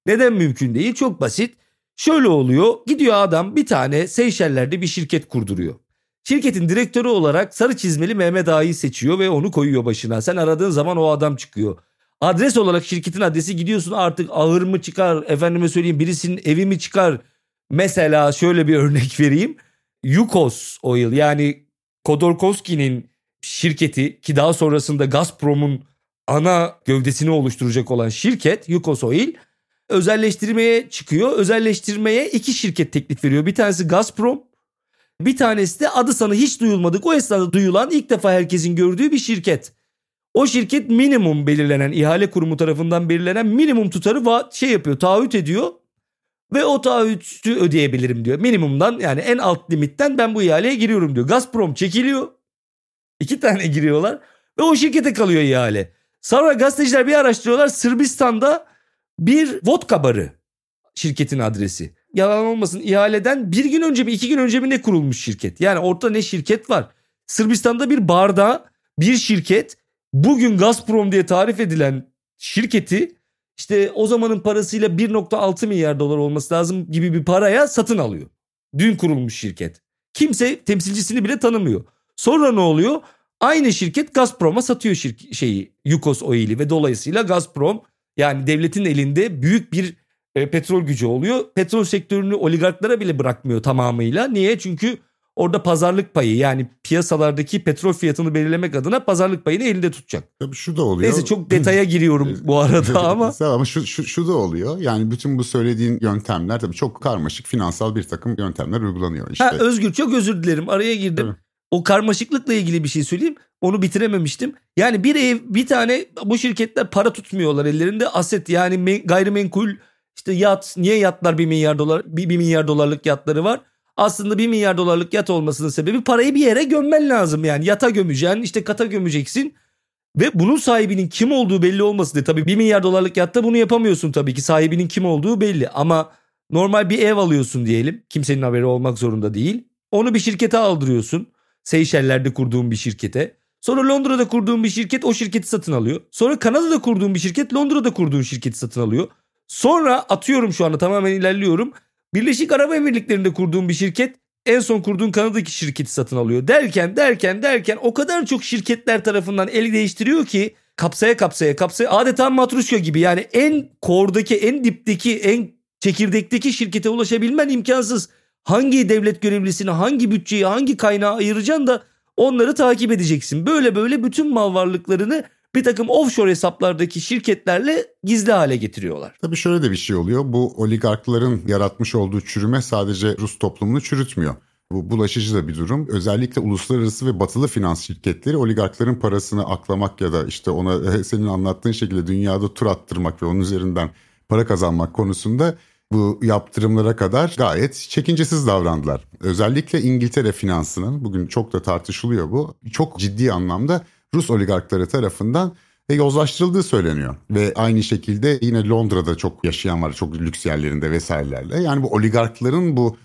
Neden mümkün değil? Çok basit. Şöyle oluyor. Gidiyor adam bir tane Seyşeller'de bir şirket kurduruyor. Şirketin direktörü olarak sarı çizmeli Mehmet Ağa'yı seçiyor ve onu koyuyor başına. Sen aradığın zaman o adam çıkıyor. Adres olarak şirketin adresi gidiyorsun artık ağır mı çıkar efendime söyleyeyim birisinin evi mi çıkar. Mesela şöyle bir örnek vereyim. Yukos Oil yani Kodorkovski'nin şirketi ki daha sonrasında Gazprom'un ana gövdesini oluşturacak olan şirket Yukos Oil özelleştirmeye çıkıyor. Özelleştirmeye iki şirket teklif veriyor. Bir tanesi Gazprom bir tanesi de adı sana hiç duyulmadık o esnada duyulan ilk defa herkesin gördüğü bir şirket. O şirket minimum belirlenen ihale kurumu tarafından belirlenen minimum tutarı şey yapıyor taahhüt ediyor ve o taahhütü ödeyebilirim diyor. Minimumdan yani en alt limitten ben bu ihaleye giriyorum diyor. Gazprom çekiliyor. İki tane giriyorlar ve o şirkete kalıyor ihale. Sonra gazeteciler bir araştırıyorlar Sırbistan'da bir vodka barı şirketin adresi. Yalan olmasın ihaleden bir gün önce mi iki gün önce mi ne kurulmuş şirket. Yani ortada ne şirket var. Sırbistan'da bir barda bir şirket bugün Gazprom diye tarif edilen şirketi işte o zamanın parasıyla 1.6 milyar dolar olması lazım gibi bir paraya satın alıyor. Dün kurulmuş şirket. Kimse temsilcisini bile tanımıyor. Sonra ne oluyor? Aynı şirket Gazprom'a satıyor şirk şeyi Yukos Oil'i ve dolayısıyla Gazprom yani devletin elinde büyük bir e, petrol gücü oluyor. Petrol sektörünü oligarklara bile bırakmıyor tamamıyla. Niye? Çünkü orada pazarlık payı yani piyasalardaki petrol fiyatını belirlemek adına pazarlık payını elinde tutacak. Tabii şu da oluyor. Neyse çok detaya giriyorum bu arada ama. ama şu, şu, şu da oluyor. Yani bütün bu söylediğin yöntemler tabii çok karmaşık finansal bir takım yöntemler uygulanıyor. Işte. Ha, Özgür çok özür dilerim araya girdim. Tabii. O karmaşıklıkla ilgili bir şey söyleyeyim. Onu bitirememiştim. Yani bir ev bir tane bu şirketler para tutmuyorlar ellerinde aset yani gayrimenkul işte yat niye yatlar bir milyar dolar bir, bir milyar dolarlık yatları var. Aslında bir milyar dolarlık yat olmasının sebebi parayı bir yere gömmen lazım yani yata gömeceksin işte kata gömeceksin. Ve bunun sahibinin kim olduğu belli olması diye tabii bir milyar dolarlık yatta bunu yapamıyorsun tabii ki sahibinin kim olduğu belli ama normal bir ev alıyorsun diyelim kimsenin haberi olmak zorunda değil. Onu bir şirkete aldırıyorsun. Seyşeller'de kurduğun bir şirkete. Sonra Londra'da kurduğun bir şirket o şirketi satın alıyor. Sonra Kanada'da kurduğun bir şirket Londra'da kurduğun şirketi satın alıyor. Sonra atıyorum şu anda tamamen ilerliyorum. Birleşik Arap Emirlikleri'nde kurduğum bir şirket en son kurduğun Kanada'daki şirketi satın alıyor. Derken derken derken o kadar çok şirketler tarafından el değiştiriyor ki kapsaya kapsaya kapsaya adeta matruşka gibi yani en kordaki en dipteki en çekirdekteki şirkete ulaşabilmen imkansız. Hangi devlet görevlisini hangi bütçeyi hangi kaynağı ayıracaksın da onları takip edeceksin. Böyle böyle bütün mal varlıklarını bir takım offshore hesaplardaki şirketlerle gizli hale getiriyorlar. Tabii şöyle de bir şey oluyor. Bu oligarkların yaratmış olduğu çürüme sadece Rus toplumunu çürütmüyor. Bu bulaşıcı da bir durum. Özellikle uluslararası ve batılı finans şirketleri oligarkların parasını aklamak ya da işte ona senin anlattığın şekilde dünyada tur attırmak ve onun üzerinden para kazanmak konusunda bu yaptırımlara kadar gayet çekincesiz davrandılar. Özellikle İngiltere finansının bugün çok da tartışılıyor bu. Çok ciddi anlamda Rus oligarkları tarafından ve yozlaştırıldığı söyleniyor. Ve aynı şekilde yine Londra'da çok yaşayan var çok lüks yerlerinde vesairelerle. Yani bu oligarkların bu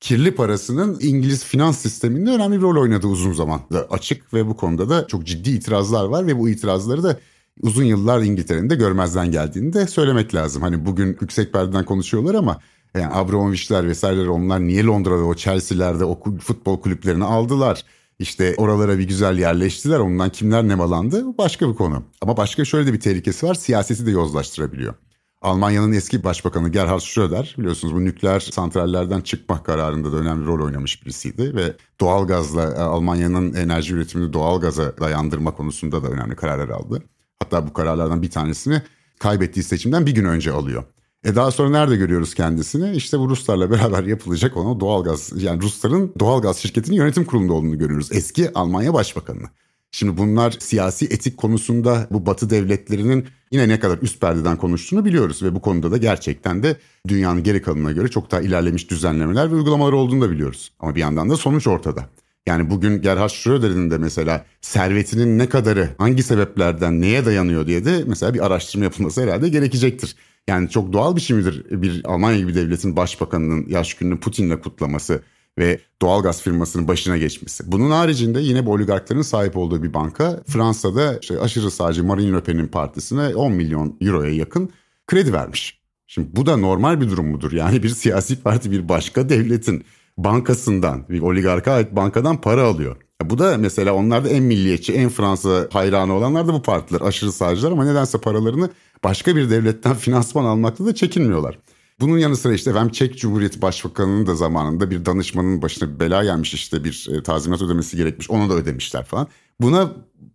kirli parasının İngiliz finans sisteminde önemli bir rol oynadığı uzun zaman açık ve bu konuda da çok ciddi itirazlar var ve bu itirazları da uzun yıllar İngiltere'nin de görmezden geldiğini de söylemek lazım. Hani bugün yüksek perdeden konuşuyorlar ama yani Abramovich'ler vesaireler onlar niye Londra'da o Chelsea'lerde o futbol kulüplerini aldılar? İşte oralara bir güzel yerleştiler. Ondan kimler nemalandı başka bir konu. Ama başka şöyle de bir tehlikesi var. Siyaseti de yozlaştırabiliyor. Almanya'nın eski başbakanı Gerhard Schröder biliyorsunuz bu nükleer santrallerden çıkmak kararında da önemli rol oynamış birisiydi ve doğalgazla e, Almanya'nın enerji üretimini doğalgaza dayandırma konusunda da önemli kararlar aldı. Hatta bu kararlardan bir tanesini kaybettiği seçimden bir gün önce alıyor. E daha sonra nerede görüyoruz kendisini? İşte bu Ruslarla beraber yapılacak ona doğalgaz yani Rusların doğalgaz şirketinin yönetim kurulunda olduğunu görüyoruz. Eski Almanya Başbakanı. Şimdi bunlar siyasi etik konusunda bu batı devletlerinin yine ne kadar üst perdeden konuştuğunu biliyoruz. Ve bu konuda da gerçekten de dünyanın geri kalanına göre çok daha ilerlemiş düzenlemeler ve uygulamalar olduğunu da biliyoruz. Ama bir yandan da sonuç ortada. Yani bugün Gerhard Schröder'in de mesela servetinin ne kadarı hangi sebeplerden neye dayanıyor diye de mesela bir araştırma yapılması herhalde gerekecektir. Yani çok doğal bir şey midir bir Almanya gibi devletin başbakanının yaş gününü Putin'le kutlaması ve doğalgaz firmasının başına geçmesi. Bunun haricinde yine bu oligarkların sahip olduğu bir banka Fransa'da işte aşırı sağcı Marine Le Pen'in partisine 10 milyon euroya yakın kredi vermiş. Şimdi bu da normal bir durum mudur? Yani bir siyasi parti bir başka devletin bankasından, bir oligarka ait bankadan para alıyor. Bu da mesela onlar da en milliyetçi, en Fransa hayranı olanlar da bu partiler. Aşırı sağcılar ama nedense paralarını başka bir devletten finansman almakta da çekinmiyorlar. Bunun yanı sıra işte efendim Çek Cumhuriyeti Başbakanı'nın da zamanında bir danışmanın başına bela gelmiş işte bir e, tazminat ödemesi gerekmiş. Onu da ödemişler falan. Buna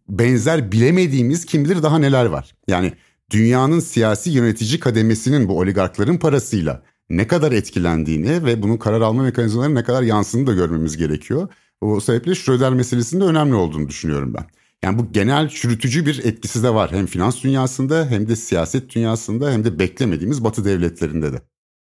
benzer bilemediğimiz kim bilir daha neler var. Yani dünyanın siyasi yönetici kademesinin bu oligarkların parasıyla ne kadar etkilendiğini ve bunun karar alma mekanizmalarının ne kadar yansını da görmemiz gerekiyor. O sebeple Schröder meselesinde önemli olduğunu düşünüyorum ben. Yani bu genel çürütücü bir etkisi de var. Hem finans dünyasında hem de siyaset dünyasında hem de beklemediğimiz batı devletlerinde de.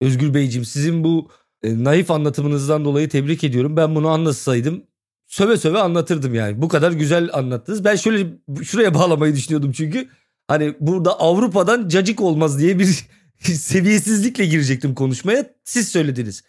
Özgür Beyciğim sizin bu e, naif anlatımınızdan dolayı tebrik ediyorum. Ben bunu anlatsaydım söve söve anlatırdım yani. Bu kadar güzel anlattınız. Ben şöyle şuraya bağlamayı düşünüyordum çünkü. Hani burada Avrupa'dan cacık olmaz diye bir seviyesizlikle girecektim konuşmaya. Siz söylediniz.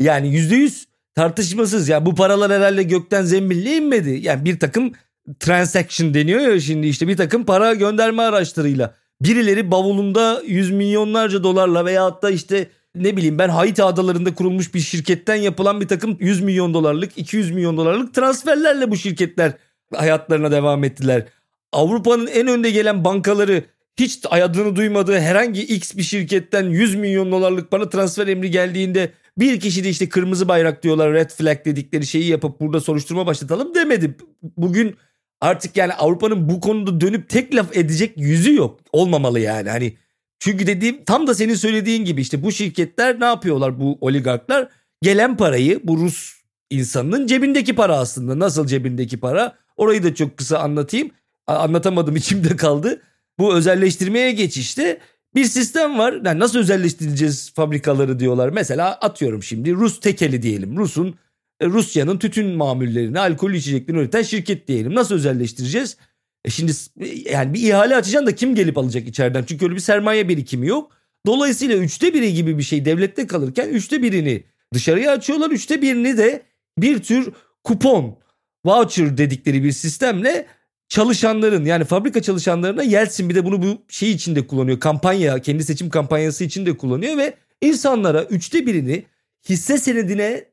Yani yüzde yüz tartışmasız. Ya bu paralar herhalde gökten zembille inmedi. Yani bir takım transaction deniyor ya şimdi işte bir takım para gönderme araçlarıyla. Birileri bavulunda yüz milyonlarca dolarla veya da işte ne bileyim ben Haiti adalarında kurulmuş bir şirketten yapılan bir takım 100 milyon dolarlık 200 milyon dolarlık transferlerle bu şirketler hayatlarına devam ettiler. Avrupa'nın en önde gelen bankaları hiç adını duymadığı herhangi X bir şirketten 100 milyon dolarlık para transfer emri geldiğinde bir kişi de işte kırmızı bayrak diyorlar red flag dedikleri şeyi yapıp burada soruşturma başlatalım demedi. Bugün artık yani Avrupa'nın bu konuda dönüp tek laf edecek yüzü yok. Olmamalı yani hani. Çünkü dediğim tam da senin söylediğin gibi işte bu şirketler ne yapıyorlar bu oligarklar? Gelen parayı bu Rus insanının cebindeki para aslında. Nasıl cebindeki para? Orayı da çok kısa anlatayım. Anlatamadım içimde kaldı. Bu özelleştirmeye geçişte bir sistem var. Yani nasıl özelleştireceğiz fabrikaları diyorlar. Mesela atıyorum şimdi Rus tekeli diyelim. Rus'un Rusya'nın tütün mamullerini, alkol içeceklerini üreten şirket diyelim. Nasıl özelleştireceğiz? E şimdi e, yani bir ihale açacaksın da kim gelip alacak içeriden? Çünkü öyle bir sermaye birikimi yok. Dolayısıyla üçte biri gibi bir şey devlette kalırken üçte birini dışarıya açıyorlar. Üçte birini de bir tür kupon, voucher dedikleri bir sistemle çalışanların yani fabrika çalışanlarına Yeltsin bir de bunu bu şey içinde kullanıyor. Kampanya, kendi seçim kampanyası için de kullanıyor ve insanlara üçte birini hisse senedine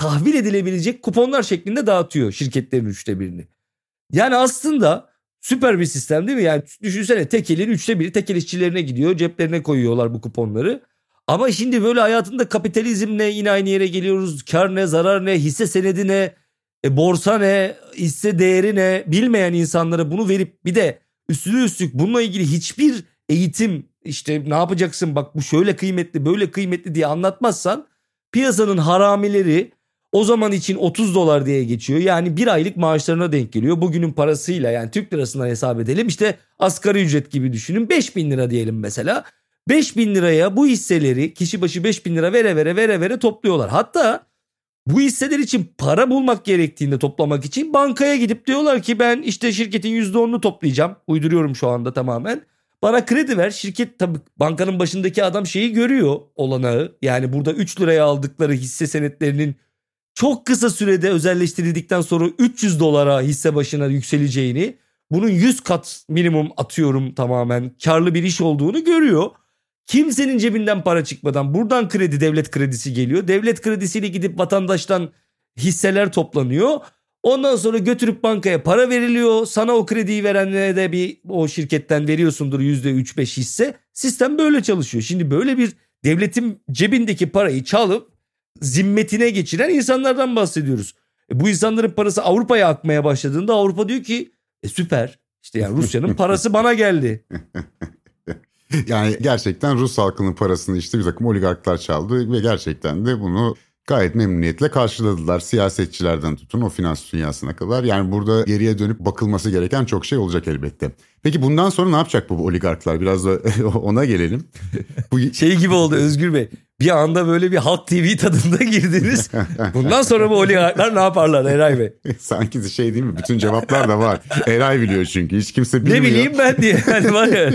tahvil edilebilecek kuponlar şeklinde dağıtıyor şirketlerin üçte birini. Yani aslında süper bir sistem değil mi? Yani düşünsene tekelin üçte biri tekel işçilerine gidiyor. Ceplerine koyuyorlar bu kuponları. Ama şimdi böyle hayatında kapitalizmle yine aynı yere geliyoruz. Kar ne, zarar ne, hisse senedi ne, e, borsa ne, hisse değeri ne bilmeyen insanlara bunu verip bir de üstüne üstlük bununla ilgili hiçbir eğitim işte ne yapacaksın bak bu şöyle kıymetli böyle kıymetli diye anlatmazsan piyasanın haramileri o zaman için 30 dolar diye geçiyor. Yani bir aylık maaşlarına denk geliyor. Bugünün parasıyla yani Türk lirasından hesap edelim. İşte asgari ücret gibi düşünün. 5 bin lira diyelim mesela. 5 bin liraya bu hisseleri kişi başı 5 bin lira vere vere vere vere topluyorlar. Hatta bu hisseler için para bulmak gerektiğinde toplamak için bankaya gidip diyorlar ki ben işte şirketin %10'unu toplayacağım. Uyduruyorum şu anda tamamen. Bana kredi ver. Şirket tabii bankanın başındaki adam şeyi görüyor olanağı. Yani burada 3 liraya aldıkları hisse senetlerinin çok kısa sürede özelleştirildikten sonra 300 dolara hisse başına yükseleceğini, bunun 100 kat minimum atıyorum tamamen karlı bir iş olduğunu görüyor. Kimsenin cebinden para çıkmadan buradan kredi devlet kredisi geliyor. Devlet kredisiyle gidip vatandaştan hisseler toplanıyor. Ondan sonra götürüp bankaya para veriliyor. Sana o krediyi verenlere de bir o şirketten veriyorsundur %3-5 hisse. Sistem böyle çalışıyor. Şimdi böyle bir devletin cebindeki parayı çalıp zimmetine geçiren insanlardan bahsediyoruz. E bu insanların parası Avrupa'ya akmaya başladığında Avrupa diyor ki e süper işte yani Rusya'nın parası bana geldi. yani gerçekten Rus halkının parasını işte bir takım oligarklar çaldı ve gerçekten de bunu gayet memnuniyetle karşıladılar. Siyasetçilerden tutun o finans dünyasına kadar. Yani burada geriye dönüp bakılması gereken çok şey olacak elbette. Peki bundan sonra ne yapacak bu oligarklar? Biraz da ona gelelim. Bu... Şey gibi oldu Özgür Bey. Bir anda böyle bir Halk TV tadında girdiniz. Bundan sonra bu oligarklar ne yaparlar Eray Bey? Sanki şey değil mi? Bütün cevaplar da var. Eray biliyor çünkü. Hiç kimse bilmiyor. Ne bileyim ben diye. Yani var ya.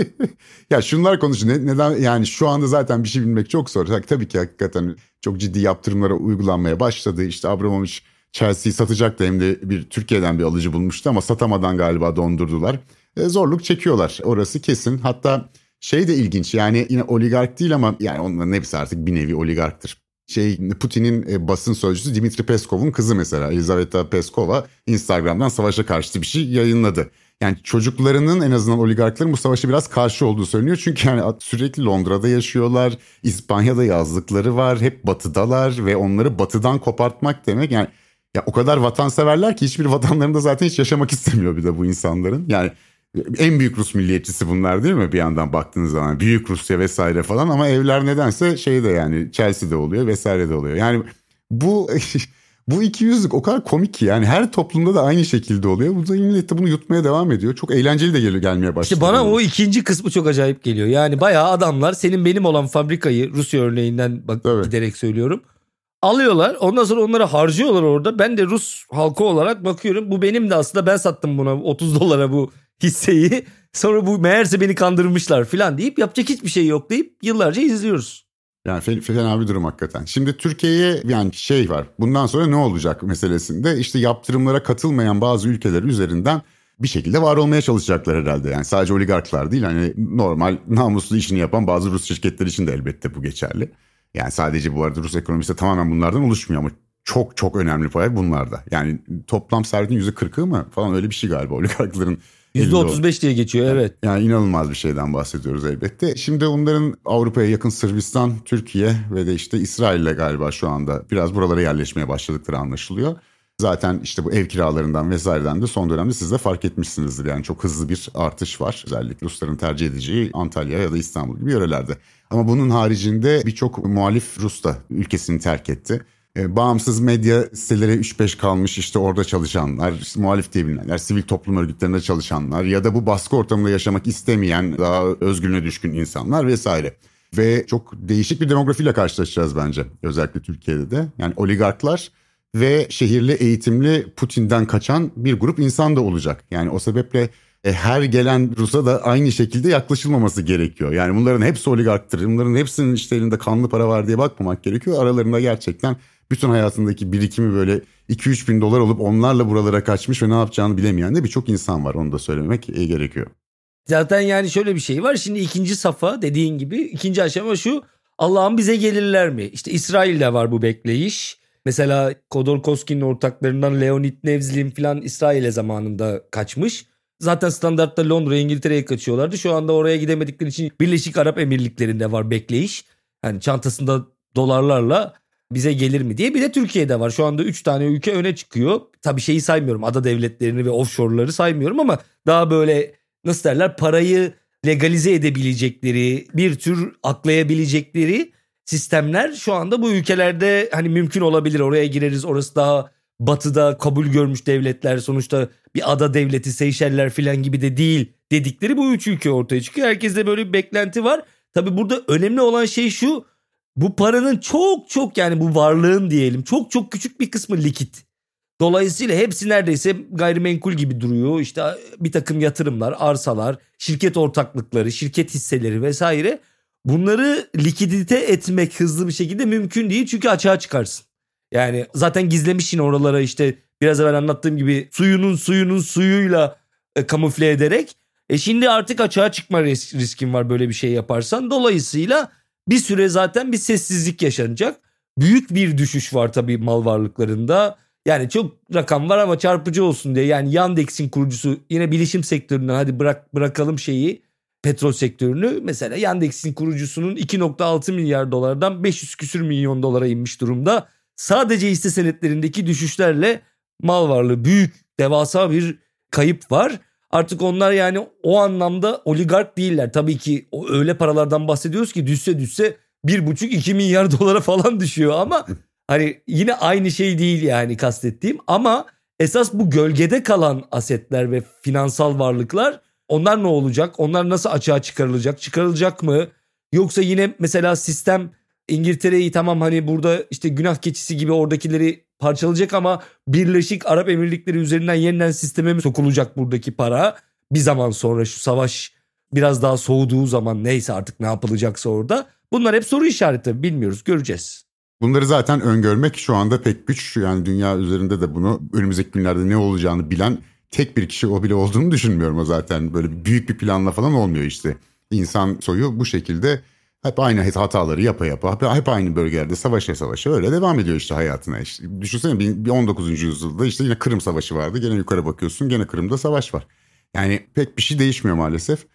ya şunlar konusu ne, neden yani şu anda zaten bir şey bilmek çok zor. Tabii ki hakikaten çok ciddi yaptırımlara uygulanmaya başladı. İşte Abramovich Chelsea'yi satacaktı hem de bir Türkiye'den bir alıcı bulmuştu ama satamadan galiba dondurdular. E, zorluk çekiyorlar orası kesin. Hatta şey de ilginç yani yine oligark değil ama yani onların hepsi artık bir nevi oligarktır. Şey Putin'in e, basın sözcüsü Dimitri Peskov'un kızı mesela Elizaveta Peskova Instagram'dan savaşa karşı bir şey yayınladı. Yani çocuklarının en azından oligarkların bu savaşa biraz karşı olduğu söyleniyor. Çünkü yani sürekli Londra'da yaşıyorlar. İspanya'da yazlıkları var. Hep batıdalar ve onları batıdan kopartmak demek yani ya o kadar vatanseverler ki hiçbir vatanlarında zaten hiç yaşamak istemiyor bir de bu insanların. Yani en büyük Rus milliyetçisi bunlar değil mi bir yandan baktığınız zaman? Büyük Rusya vesaire falan ama evler nedense şeyde yani Chelsea'de oluyor vesaire de oluyor. Yani bu bu iki yüzlük o kadar komik ki yani her toplumda da aynı şekilde oluyor. Bu da millet de bunu yutmaya devam ediyor. Çok eğlenceli de geliyor gelmeye başladı. İşte bana o ikinci kısmı çok acayip geliyor. Yani bayağı adamlar senin benim olan fabrikayı Rusya örneğinden bak evet. giderek söylüyorum. Alıyorlar ondan sonra onları harcıyorlar orada. Ben de Rus halkı olarak bakıyorum. Bu benim de aslında ben sattım buna 30 dolara bu hisseyi. Sonra bu meğerse beni kandırmışlar falan deyip yapacak hiçbir şey yok deyip yıllarca izliyoruz. Yani fena bir durum hakikaten. Şimdi Türkiye'ye yani şey var. Bundan sonra ne olacak meselesinde işte yaptırımlara katılmayan bazı ülkeler üzerinden bir şekilde var olmaya çalışacaklar herhalde. Yani sadece oligarklar değil hani normal namuslu işini yapan bazı Rus şirketler için de elbette bu geçerli. Yani sadece bu arada Rus ekonomisi tamamen bunlardan oluşmuyor ama çok çok önemli pay bunlarda. Yani toplam servetin %40'ı mı falan öyle bir şey galiba oligarkların %35 diye geçiyor evet. Yani inanılmaz bir şeyden bahsediyoruz elbette. Şimdi onların Avrupa'ya yakın Sırbistan, Türkiye ve de işte İsrail'le galiba şu anda biraz buralara yerleşmeye başladıkları anlaşılıyor. Zaten işte bu ev kiralarından vesaireden de son dönemde siz de fark etmişsinizdir. Yani çok hızlı bir artış var. Özellikle Rusların tercih edeceği Antalya ya da İstanbul gibi yörelerde. Ama bunun haricinde birçok muhalif Rus da ülkesini terk etti. E, bağımsız medya siteleri 3-5 kalmış işte orada çalışanlar, işte muhalif diye bilinenler, sivil toplum örgütlerinde çalışanlar ya da bu baskı ortamında yaşamak istemeyen daha özgürlüğüne düşkün insanlar vesaire. Ve çok değişik bir demografiyle karşılaşacağız bence özellikle Türkiye'de de. Yani oligarklar ve şehirli eğitimli Putin'den kaçan bir grup insan da olacak. Yani o sebeple e, her gelen Rus'a da aynı şekilde yaklaşılmaması gerekiyor. Yani bunların hepsi oligarktır. Bunların hepsinin işte elinde kanlı para var diye bakmamak gerekiyor. Aralarında gerçekten bütün hayatındaki birikimi böyle 2-3 bin dolar olup onlarla buralara kaçmış ve ne yapacağını bilemeyen de birçok insan var. Onu da söylemek e, gerekiyor. Zaten yani şöyle bir şey var. Şimdi ikinci safa dediğin gibi ikinci aşama şu. Allah'ım bize gelirler mi? İşte İsrail'de var bu bekleyiş. Mesela Kodorkovski'nin ortaklarından Leonid Nevzlin falan İsrail'e zamanında kaçmış. Zaten standartta Londra'ya İngiltere'ye kaçıyorlardı. Şu anda oraya gidemedikleri için Birleşik Arap Emirlikleri'nde var bekleyiş. Yani çantasında dolarlarla bize gelir mi diye. Bir de Türkiye'de var. Şu anda 3 tane ülke öne çıkıyor. Tabii şeyi saymıyorum. Ada devletlerini ve offshore'ları saymıyorum ama daha böyle nasıl derler parayı legalize edebilecekleri, bir tür aklayabilecekleri sistemler şu anda bu ülkelerde hani mümkün olabilir. Oraya gireriz. Orası daha batıda kabul görmüş devletler sonuçta bir ada devleti Seyşeller falan gibi de değil dedikleri bu üç ülke ortaya çıkıyor. Herkeste böyle bir beklenti var. Tabi burada önemli olan şey şu bu paranın çok çok yani bu varlığın diyelim çok çok küçük bir kısmı likit. Dolayısıyla hepsi neredeyse gayrimenkul gibi duruyor. İşte bir takım yatırımlar, arsalar, şirket ortaklıkları, şirket hisseleri vesaire. Bunları likidite etmek hızlı bir şekilde mümkün değil çünkü açığa çıkarsın. Yani zaten gizlemişsin oralara işte biraz evvel anlattığım gibi suyunun suyunun suyuyla e, kamufle ederek. E şimdi artık açığa çıkma risk, riskin var böyle bir şey yaparsan. Dolayısıyla bir süre zaten bir sessizlik yaşanacak. Büyük bir düşüş var tabii mal varlıklarında. Yani çok rakam var ama çarpıcı olsun diye. Yani Yandex'in kurucusu yine bilişim sektöründen hadi bırak bırakalım şeyi petrol sektörünü. Mesela Yandex'in kurucusunun 2.6 milyar dolardan 500 küsür milyon dolara inmiş durumda. Sadece hisse senetlerindeki düşüşlerle mal varlığı büyük devasa bir kayıp var. Artık onlar yani o anlamda oligark değiller. Tabii ki öyle paralardan bahsediyoruz ki düşse düşse 1,5-2 milyar dolara falan düşüyor ama hani yine aynı şey değil yani kastettiğim ama esas bu gölgede kalan asetler ve finansal varlıklar onlar ne olacak? Onlar nasıl açığa çıkarılacak? Çıkarılacak mı? Yoksa yine mesela sistem İngiltere'yi tamam hani burada işte günah keçisi gibi oradakileri parçalayacak ama Birleşik Arap Emirlikleri üzerinden yeniden sisteme mi sokulacak buradaki para? Bir zaman sonra şu savaş biraz daha soğuduğu zaman neyse artık ne yapılacaksa orada. Bunlar hep soru işareti bilmiyoruz göreceğiz. Bunları zaten öngörmek şu anda pek güç. Yani dünya üzerinde de bunu önümüzdeki günlerde ne olacağını bilen tek bir kişi o bile olduğunu düşünmüyorum o zaten. Böyle büyük bir planla falan olmuyor işte. İnsan soyu bu şekilde hep aynı hataları yapa yapa hep aynı bölgelerde savaşa savaşa öyle devam ediyor işte hayatına. İşte düşünsene bir 19. yüzyılda işte yine Kırım Savaşı vardı. Gene yukarı bakıyorsun gene Kırım'da savaş var. Yani pek bir şey değişmiyor maalesef.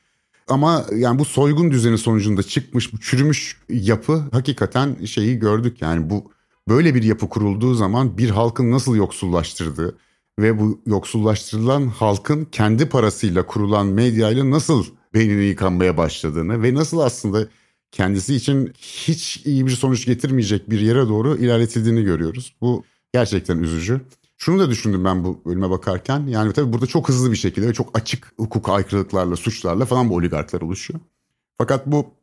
Ama yani bu soygun düzeni sonucunda çıkmış bu çürümüş yapı hakikaten şeyi gördük. Yani bu böyle bir yapı kurulduğu zaman bir halkın nasıl yoksullaştırdığı ve bu yoksullaştırılan halkın kendi parasıyla kurulan medyayla nasıl beynini yıkanmaya başladığını ve nasıl aslında kendisi için hiç iyi bir sonuç getirmeyecek bir yere doğru ilerletildiğini görüyoruz. Bu gerçekten üzücü. Şunu da düşündüm ben bu bölüme bakarken. Yani tabii burada çok hızlı bir şekilde ve çok açık hukuk aykırılıklarla, suçlarla falan bu oligarklar oluşuyor. Fakat bu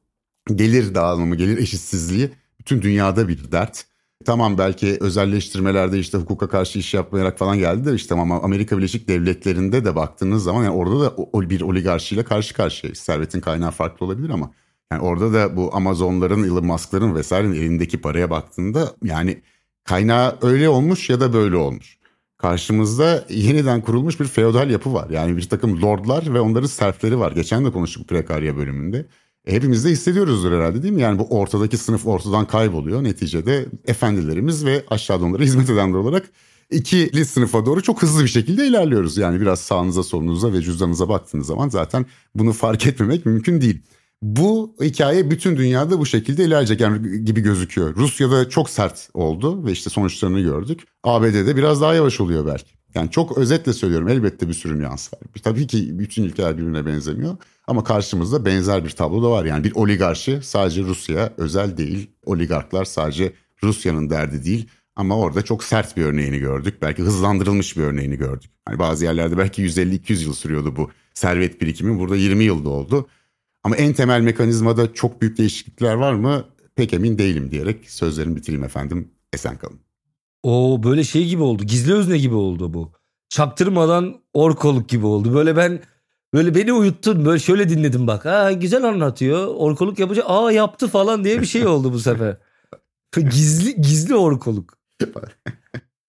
gelir dağılımı, gelir eşitsizliği bütün dünyada bir dert. Tamam belki özelleştirmelerde işte hukuka karşı iş yapmayarak falan geldi de işte ama Amerika Birleşik Devletleri'nde de baktığınız zaman yani orada da bir oligarşiyle karşı karşıya. Servetin kaynağı farklı olabilir ama yani orada da bu Amazonların, Elon Musk'ların vesairenin elindeki paraya baktığında yani kaynağı öyle olmuş ya da böyle olmuş. Karşımızda yeniden kurulmuş bir feodal yapı var. Yani bir takım lordlar ve onların serfleri var. Geçen de konuştuk prekarya bölümünde. E, hepimiz de hissediyoruzdur herhalde değil mi? Yani bu ortadaki sınıf ortadan kayboluyor. Neticede efendilerimiz ve aşağıda onlara hizmet edenler olarak ikili sınıfa doğru çok hızlı bir şekilde ilerliyoruz. Yani biraz sağınıza solunuza ve cüzdanınıza baktığınız zaman zaten bunu fark etmemek mümkün değil. Bu hikaye bütün dünyada bu şekilde ilerleyecek yani gibi gözüküyor. Rusya'da çok sert oldu ve işte sonuçlarını gördük. ABD'de biraz daha yavaş oluyor belki. Yani çok özetle söylüyorum elbette bir sürü nüans var. Tabii ki bütün ülkeler birbirine benzemiyor. Ama karşımızda benzer bir tablo da var. Yani bir oligarşi sadece Rusya özel değil. Oligarklar sadece Rusya'nın derdi değil. Ama orada çok sert bir örneğini gördük. Belki hızlandırılmış bir örneğini gördük. Hani bazı yerlerde belki 150-200 yıl sürüyordu bu servet birikimi. Burada 20 yılda oldu. Ama en temel mekanizmada çok büyük değişiklikler var mı? Pek emin değilim diyerek sözlerimi bitireyim efendim. Esen kalın. O böyle şey gibi oldu. Gizli özne gibi oldu bu. Çaktırmadan orkoluk gibi oldu. Böyle ben böyle beni uyuttun. Böyle şöyle dinledim bak. Ha güzel anlatıyor. Orkoluk yapacak. Aa yaptı falan diye bir şey oldu bu sefer. gizli gizli orkoluk.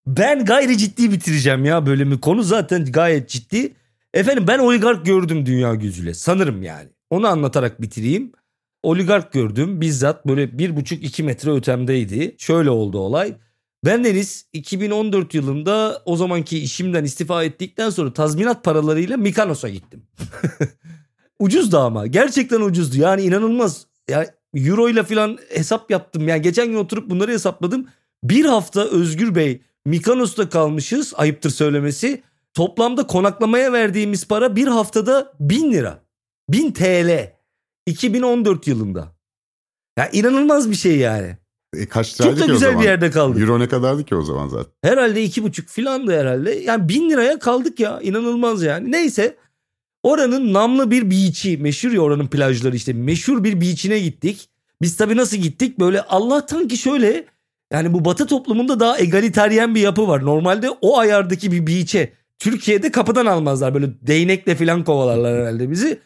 ben gayri ciddi bitireceğim ya bölümü. Konu zaten gayet ciddi. Efendim ben oligark gördüm dünya gözüyle. Sanırım yani. Onu anlatarak bitireyim. Oligark gördüm bizzat böyle bir buçuk iki metre ötemdeydi. Şöyle oldu olay. Ben Deniz 2014 yılında o zamanki işimden istifa ettikten sonra tazminat paralarıyla Mikanos'a gittim. Ucuzdu ama gerçekten ucuzdu yani inanılmaz. Yani euro ile falan hesap yaptım. Yani geçen gün oturup bunları hesapladım. Bir hafta Özgür Bey Mikanos'ta kalmışız ayıptır söylemesi. Toplamda konaklamaya verdiğimiz para bir haftada bin lira. 1000 TL 2014 yılında. Ya inanılmaz bir şey yani. E kaç Çok da güzel bir yerde kaldık. Euro ne kadardı ki o zaman zaten? Herhalde iki buçuk filandı herhalde. Yani bin liraya kaldık ya inanılmaz yani. Neyse oranın namlı bir beach'i meşhur ya oranın plajları işte meşhur bir beach'ine gittik. Biz tabii nasıl gittik böyle Allah'tan ki şöyle yani bu batı toplumunda daha egaliteryen bir yapı var. Normalde o ayardaki bir beach'e Türkiye'de kapıdan almazlar böyle değnekle filan kovalarlar herhalde bizi.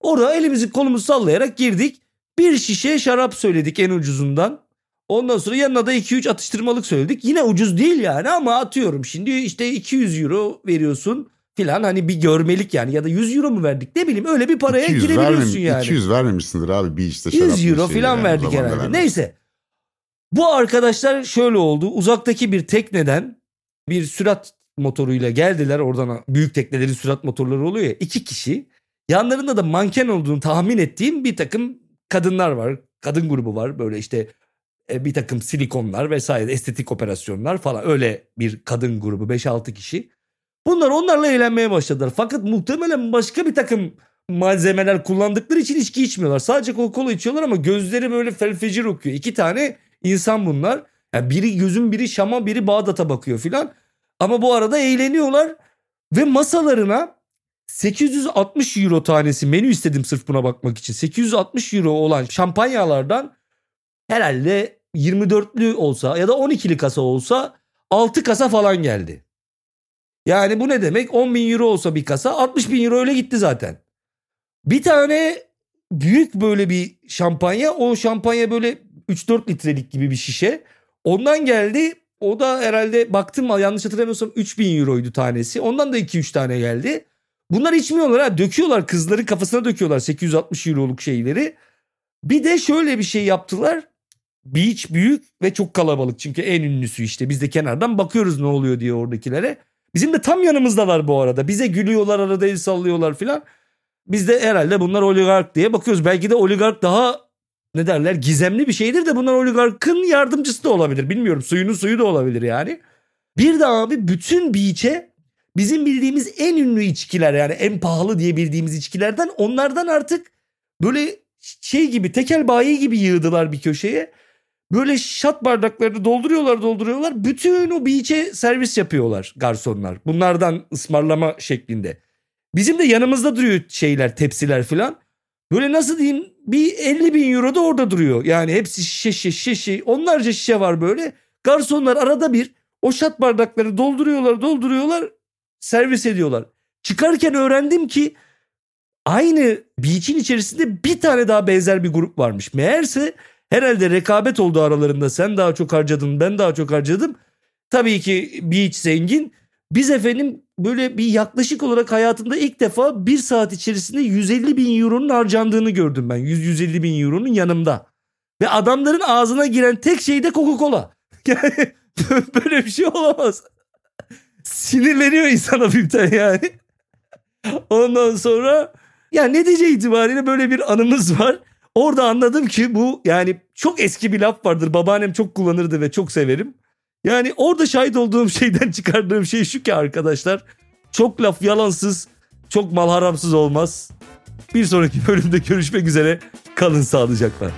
Orada elimizi kolumuzu sallayarak girdik. Bir şişe şarap söyledik en ucuzundan. Ondan sonra yanına da 2-3 atıştırmalık söyledik. Yine ucuz değil yani ama atıyorum şimdi işte 200 euro veriyorsun filan hani bir görmelik yani ya da 100 euro mu verdik ne bileyim öyle bir paraya girebiliyorsun yani. 200 vermemişsindir abi bir işte şarap. 100 euro filan yani, verdik herhalde. Neyse bu arkadaşlar şöyle oldu uzaktaki bir tekneden bir sürat motoruyla geldiler. Oradan büyük teknelerin sürat motorları oluyor ya. iki kişi. Yanlarında da manken olduğunu tahmin ettiğim bir takım kadınlar var. Kadın grubu var. Böyle işte e, bir takım silikonlar vesaire estetik operasyonlar falan. Öyle bir kadın grubu 5-6 kişi. Bunlar onlarla eğlenmeye başladılar. Fakat muhtemelen başka bir takım malzemeler kullandıkları için içki içmiyorlar. Sadece Coca-Cola içiyorlar ama gözleri böyle felfecir okuyor. İki tane insan bunlar. Yani biri gözün biri Şam'a biri Bağdat'a bakıyor filan. Ama bu arada eğleniyorlar ve masalarına 860 euro tanesi menü istedim sırf buna bakmak için. 860 euro olan şampanyalardan herhalde 24'lü olsa ya da 12'li kasa olsa 6 kasa falan geldi. Yani bu ne demek? 10 bin euro olsa bir kasa 60 bin euro öyle gitti zaten. Bir tane büyük böyle bir şampanya o şampanya böyle 3-4 litrelik gibi bir şişe. Ondan geldi o da herhalde baktım yanlış hatırlamıyorsam 3000 euroydu tanesi. Ondan da 2-3 tane geldi. Bunlar içmiyorlar ha döküyorlar kızların kafasına döküyorlar 860 euroluk şeyleri. Bir de şöyle bir şey yaptılar. Beach büyük ve çok kalabalık çünkü en ünlüsü işte biz de kenardan bakıyoruz ne oluyor diye oradakilere. Bizim de tam yanımızdalar bu arada bize gülüyorlar arada el sallıyorlar filan. Biz de herhalde bunlar oligark diye bakıyoruz. Belki de oligark daha ne derler gizemli bir şeydir de bunlar oligarkın yardımcısı da olabilir. Bilmiyorum suyunun suyu da olabilir yani. Bir de abi bütün beach'e bizim bildiğimiz en ünlü içkiler yani en pahalı diye bildiğimiz içkilerden onlardan artık böyle şey gibi tekel bayi gibi yığdılar bir köşeye. Böyle şat bardaklarını dolduruyorlar dolduruyorlar. Bütün o beach'e servis yapıyorlar garsonlar. Bunlardan ısmarlama şeklinde. Bizim de yanımızda duruyor şeyler tepsiler falan. Böyle nasıl diyeyim bir 50 bin euro da orada duruyor. Yani hepsi şişe şişe şişe onlarca şişe var böyle. Garsonlar arada bir o şat bardakları dolduruyorlar dolduruyorlar servis ediyorlar. Çıkarken öğrendim ki aynı beach'in içerisinde bir tane daha benzer bir grup varmış. Meğerse herhalde rekabet oldu aralarında sen daha çok harcadın ben daha çok harcadım. Tabii ki beach zengin. Biz efendim böyle bir yaklaşık olarak hayatımda ilk defa bir saat içerisinde 150 bin euronun harcandığını gördüm ben. 100-150 bin euronun yanımda. Ve adamların ağzına giren tek şey de Coca-Cola. Yani böyle bir şey olamaz. Sinirleniyor insan hafiften yani. Ondan sonra ya netice itibariyle böyle bir anımız var. Orada anladım ki bu yani çok eski bir laf vardır. Babaannem çok kullanırdı ve çok severim. Yani orada şahit olduğum şeyden çıkardığım şey şu ki arkadaşlar. Çok laf yalansız, çok mal haramsız olmaz. Bir sonraki bölümde görüşmek üzere. Kalın sağlıcakla.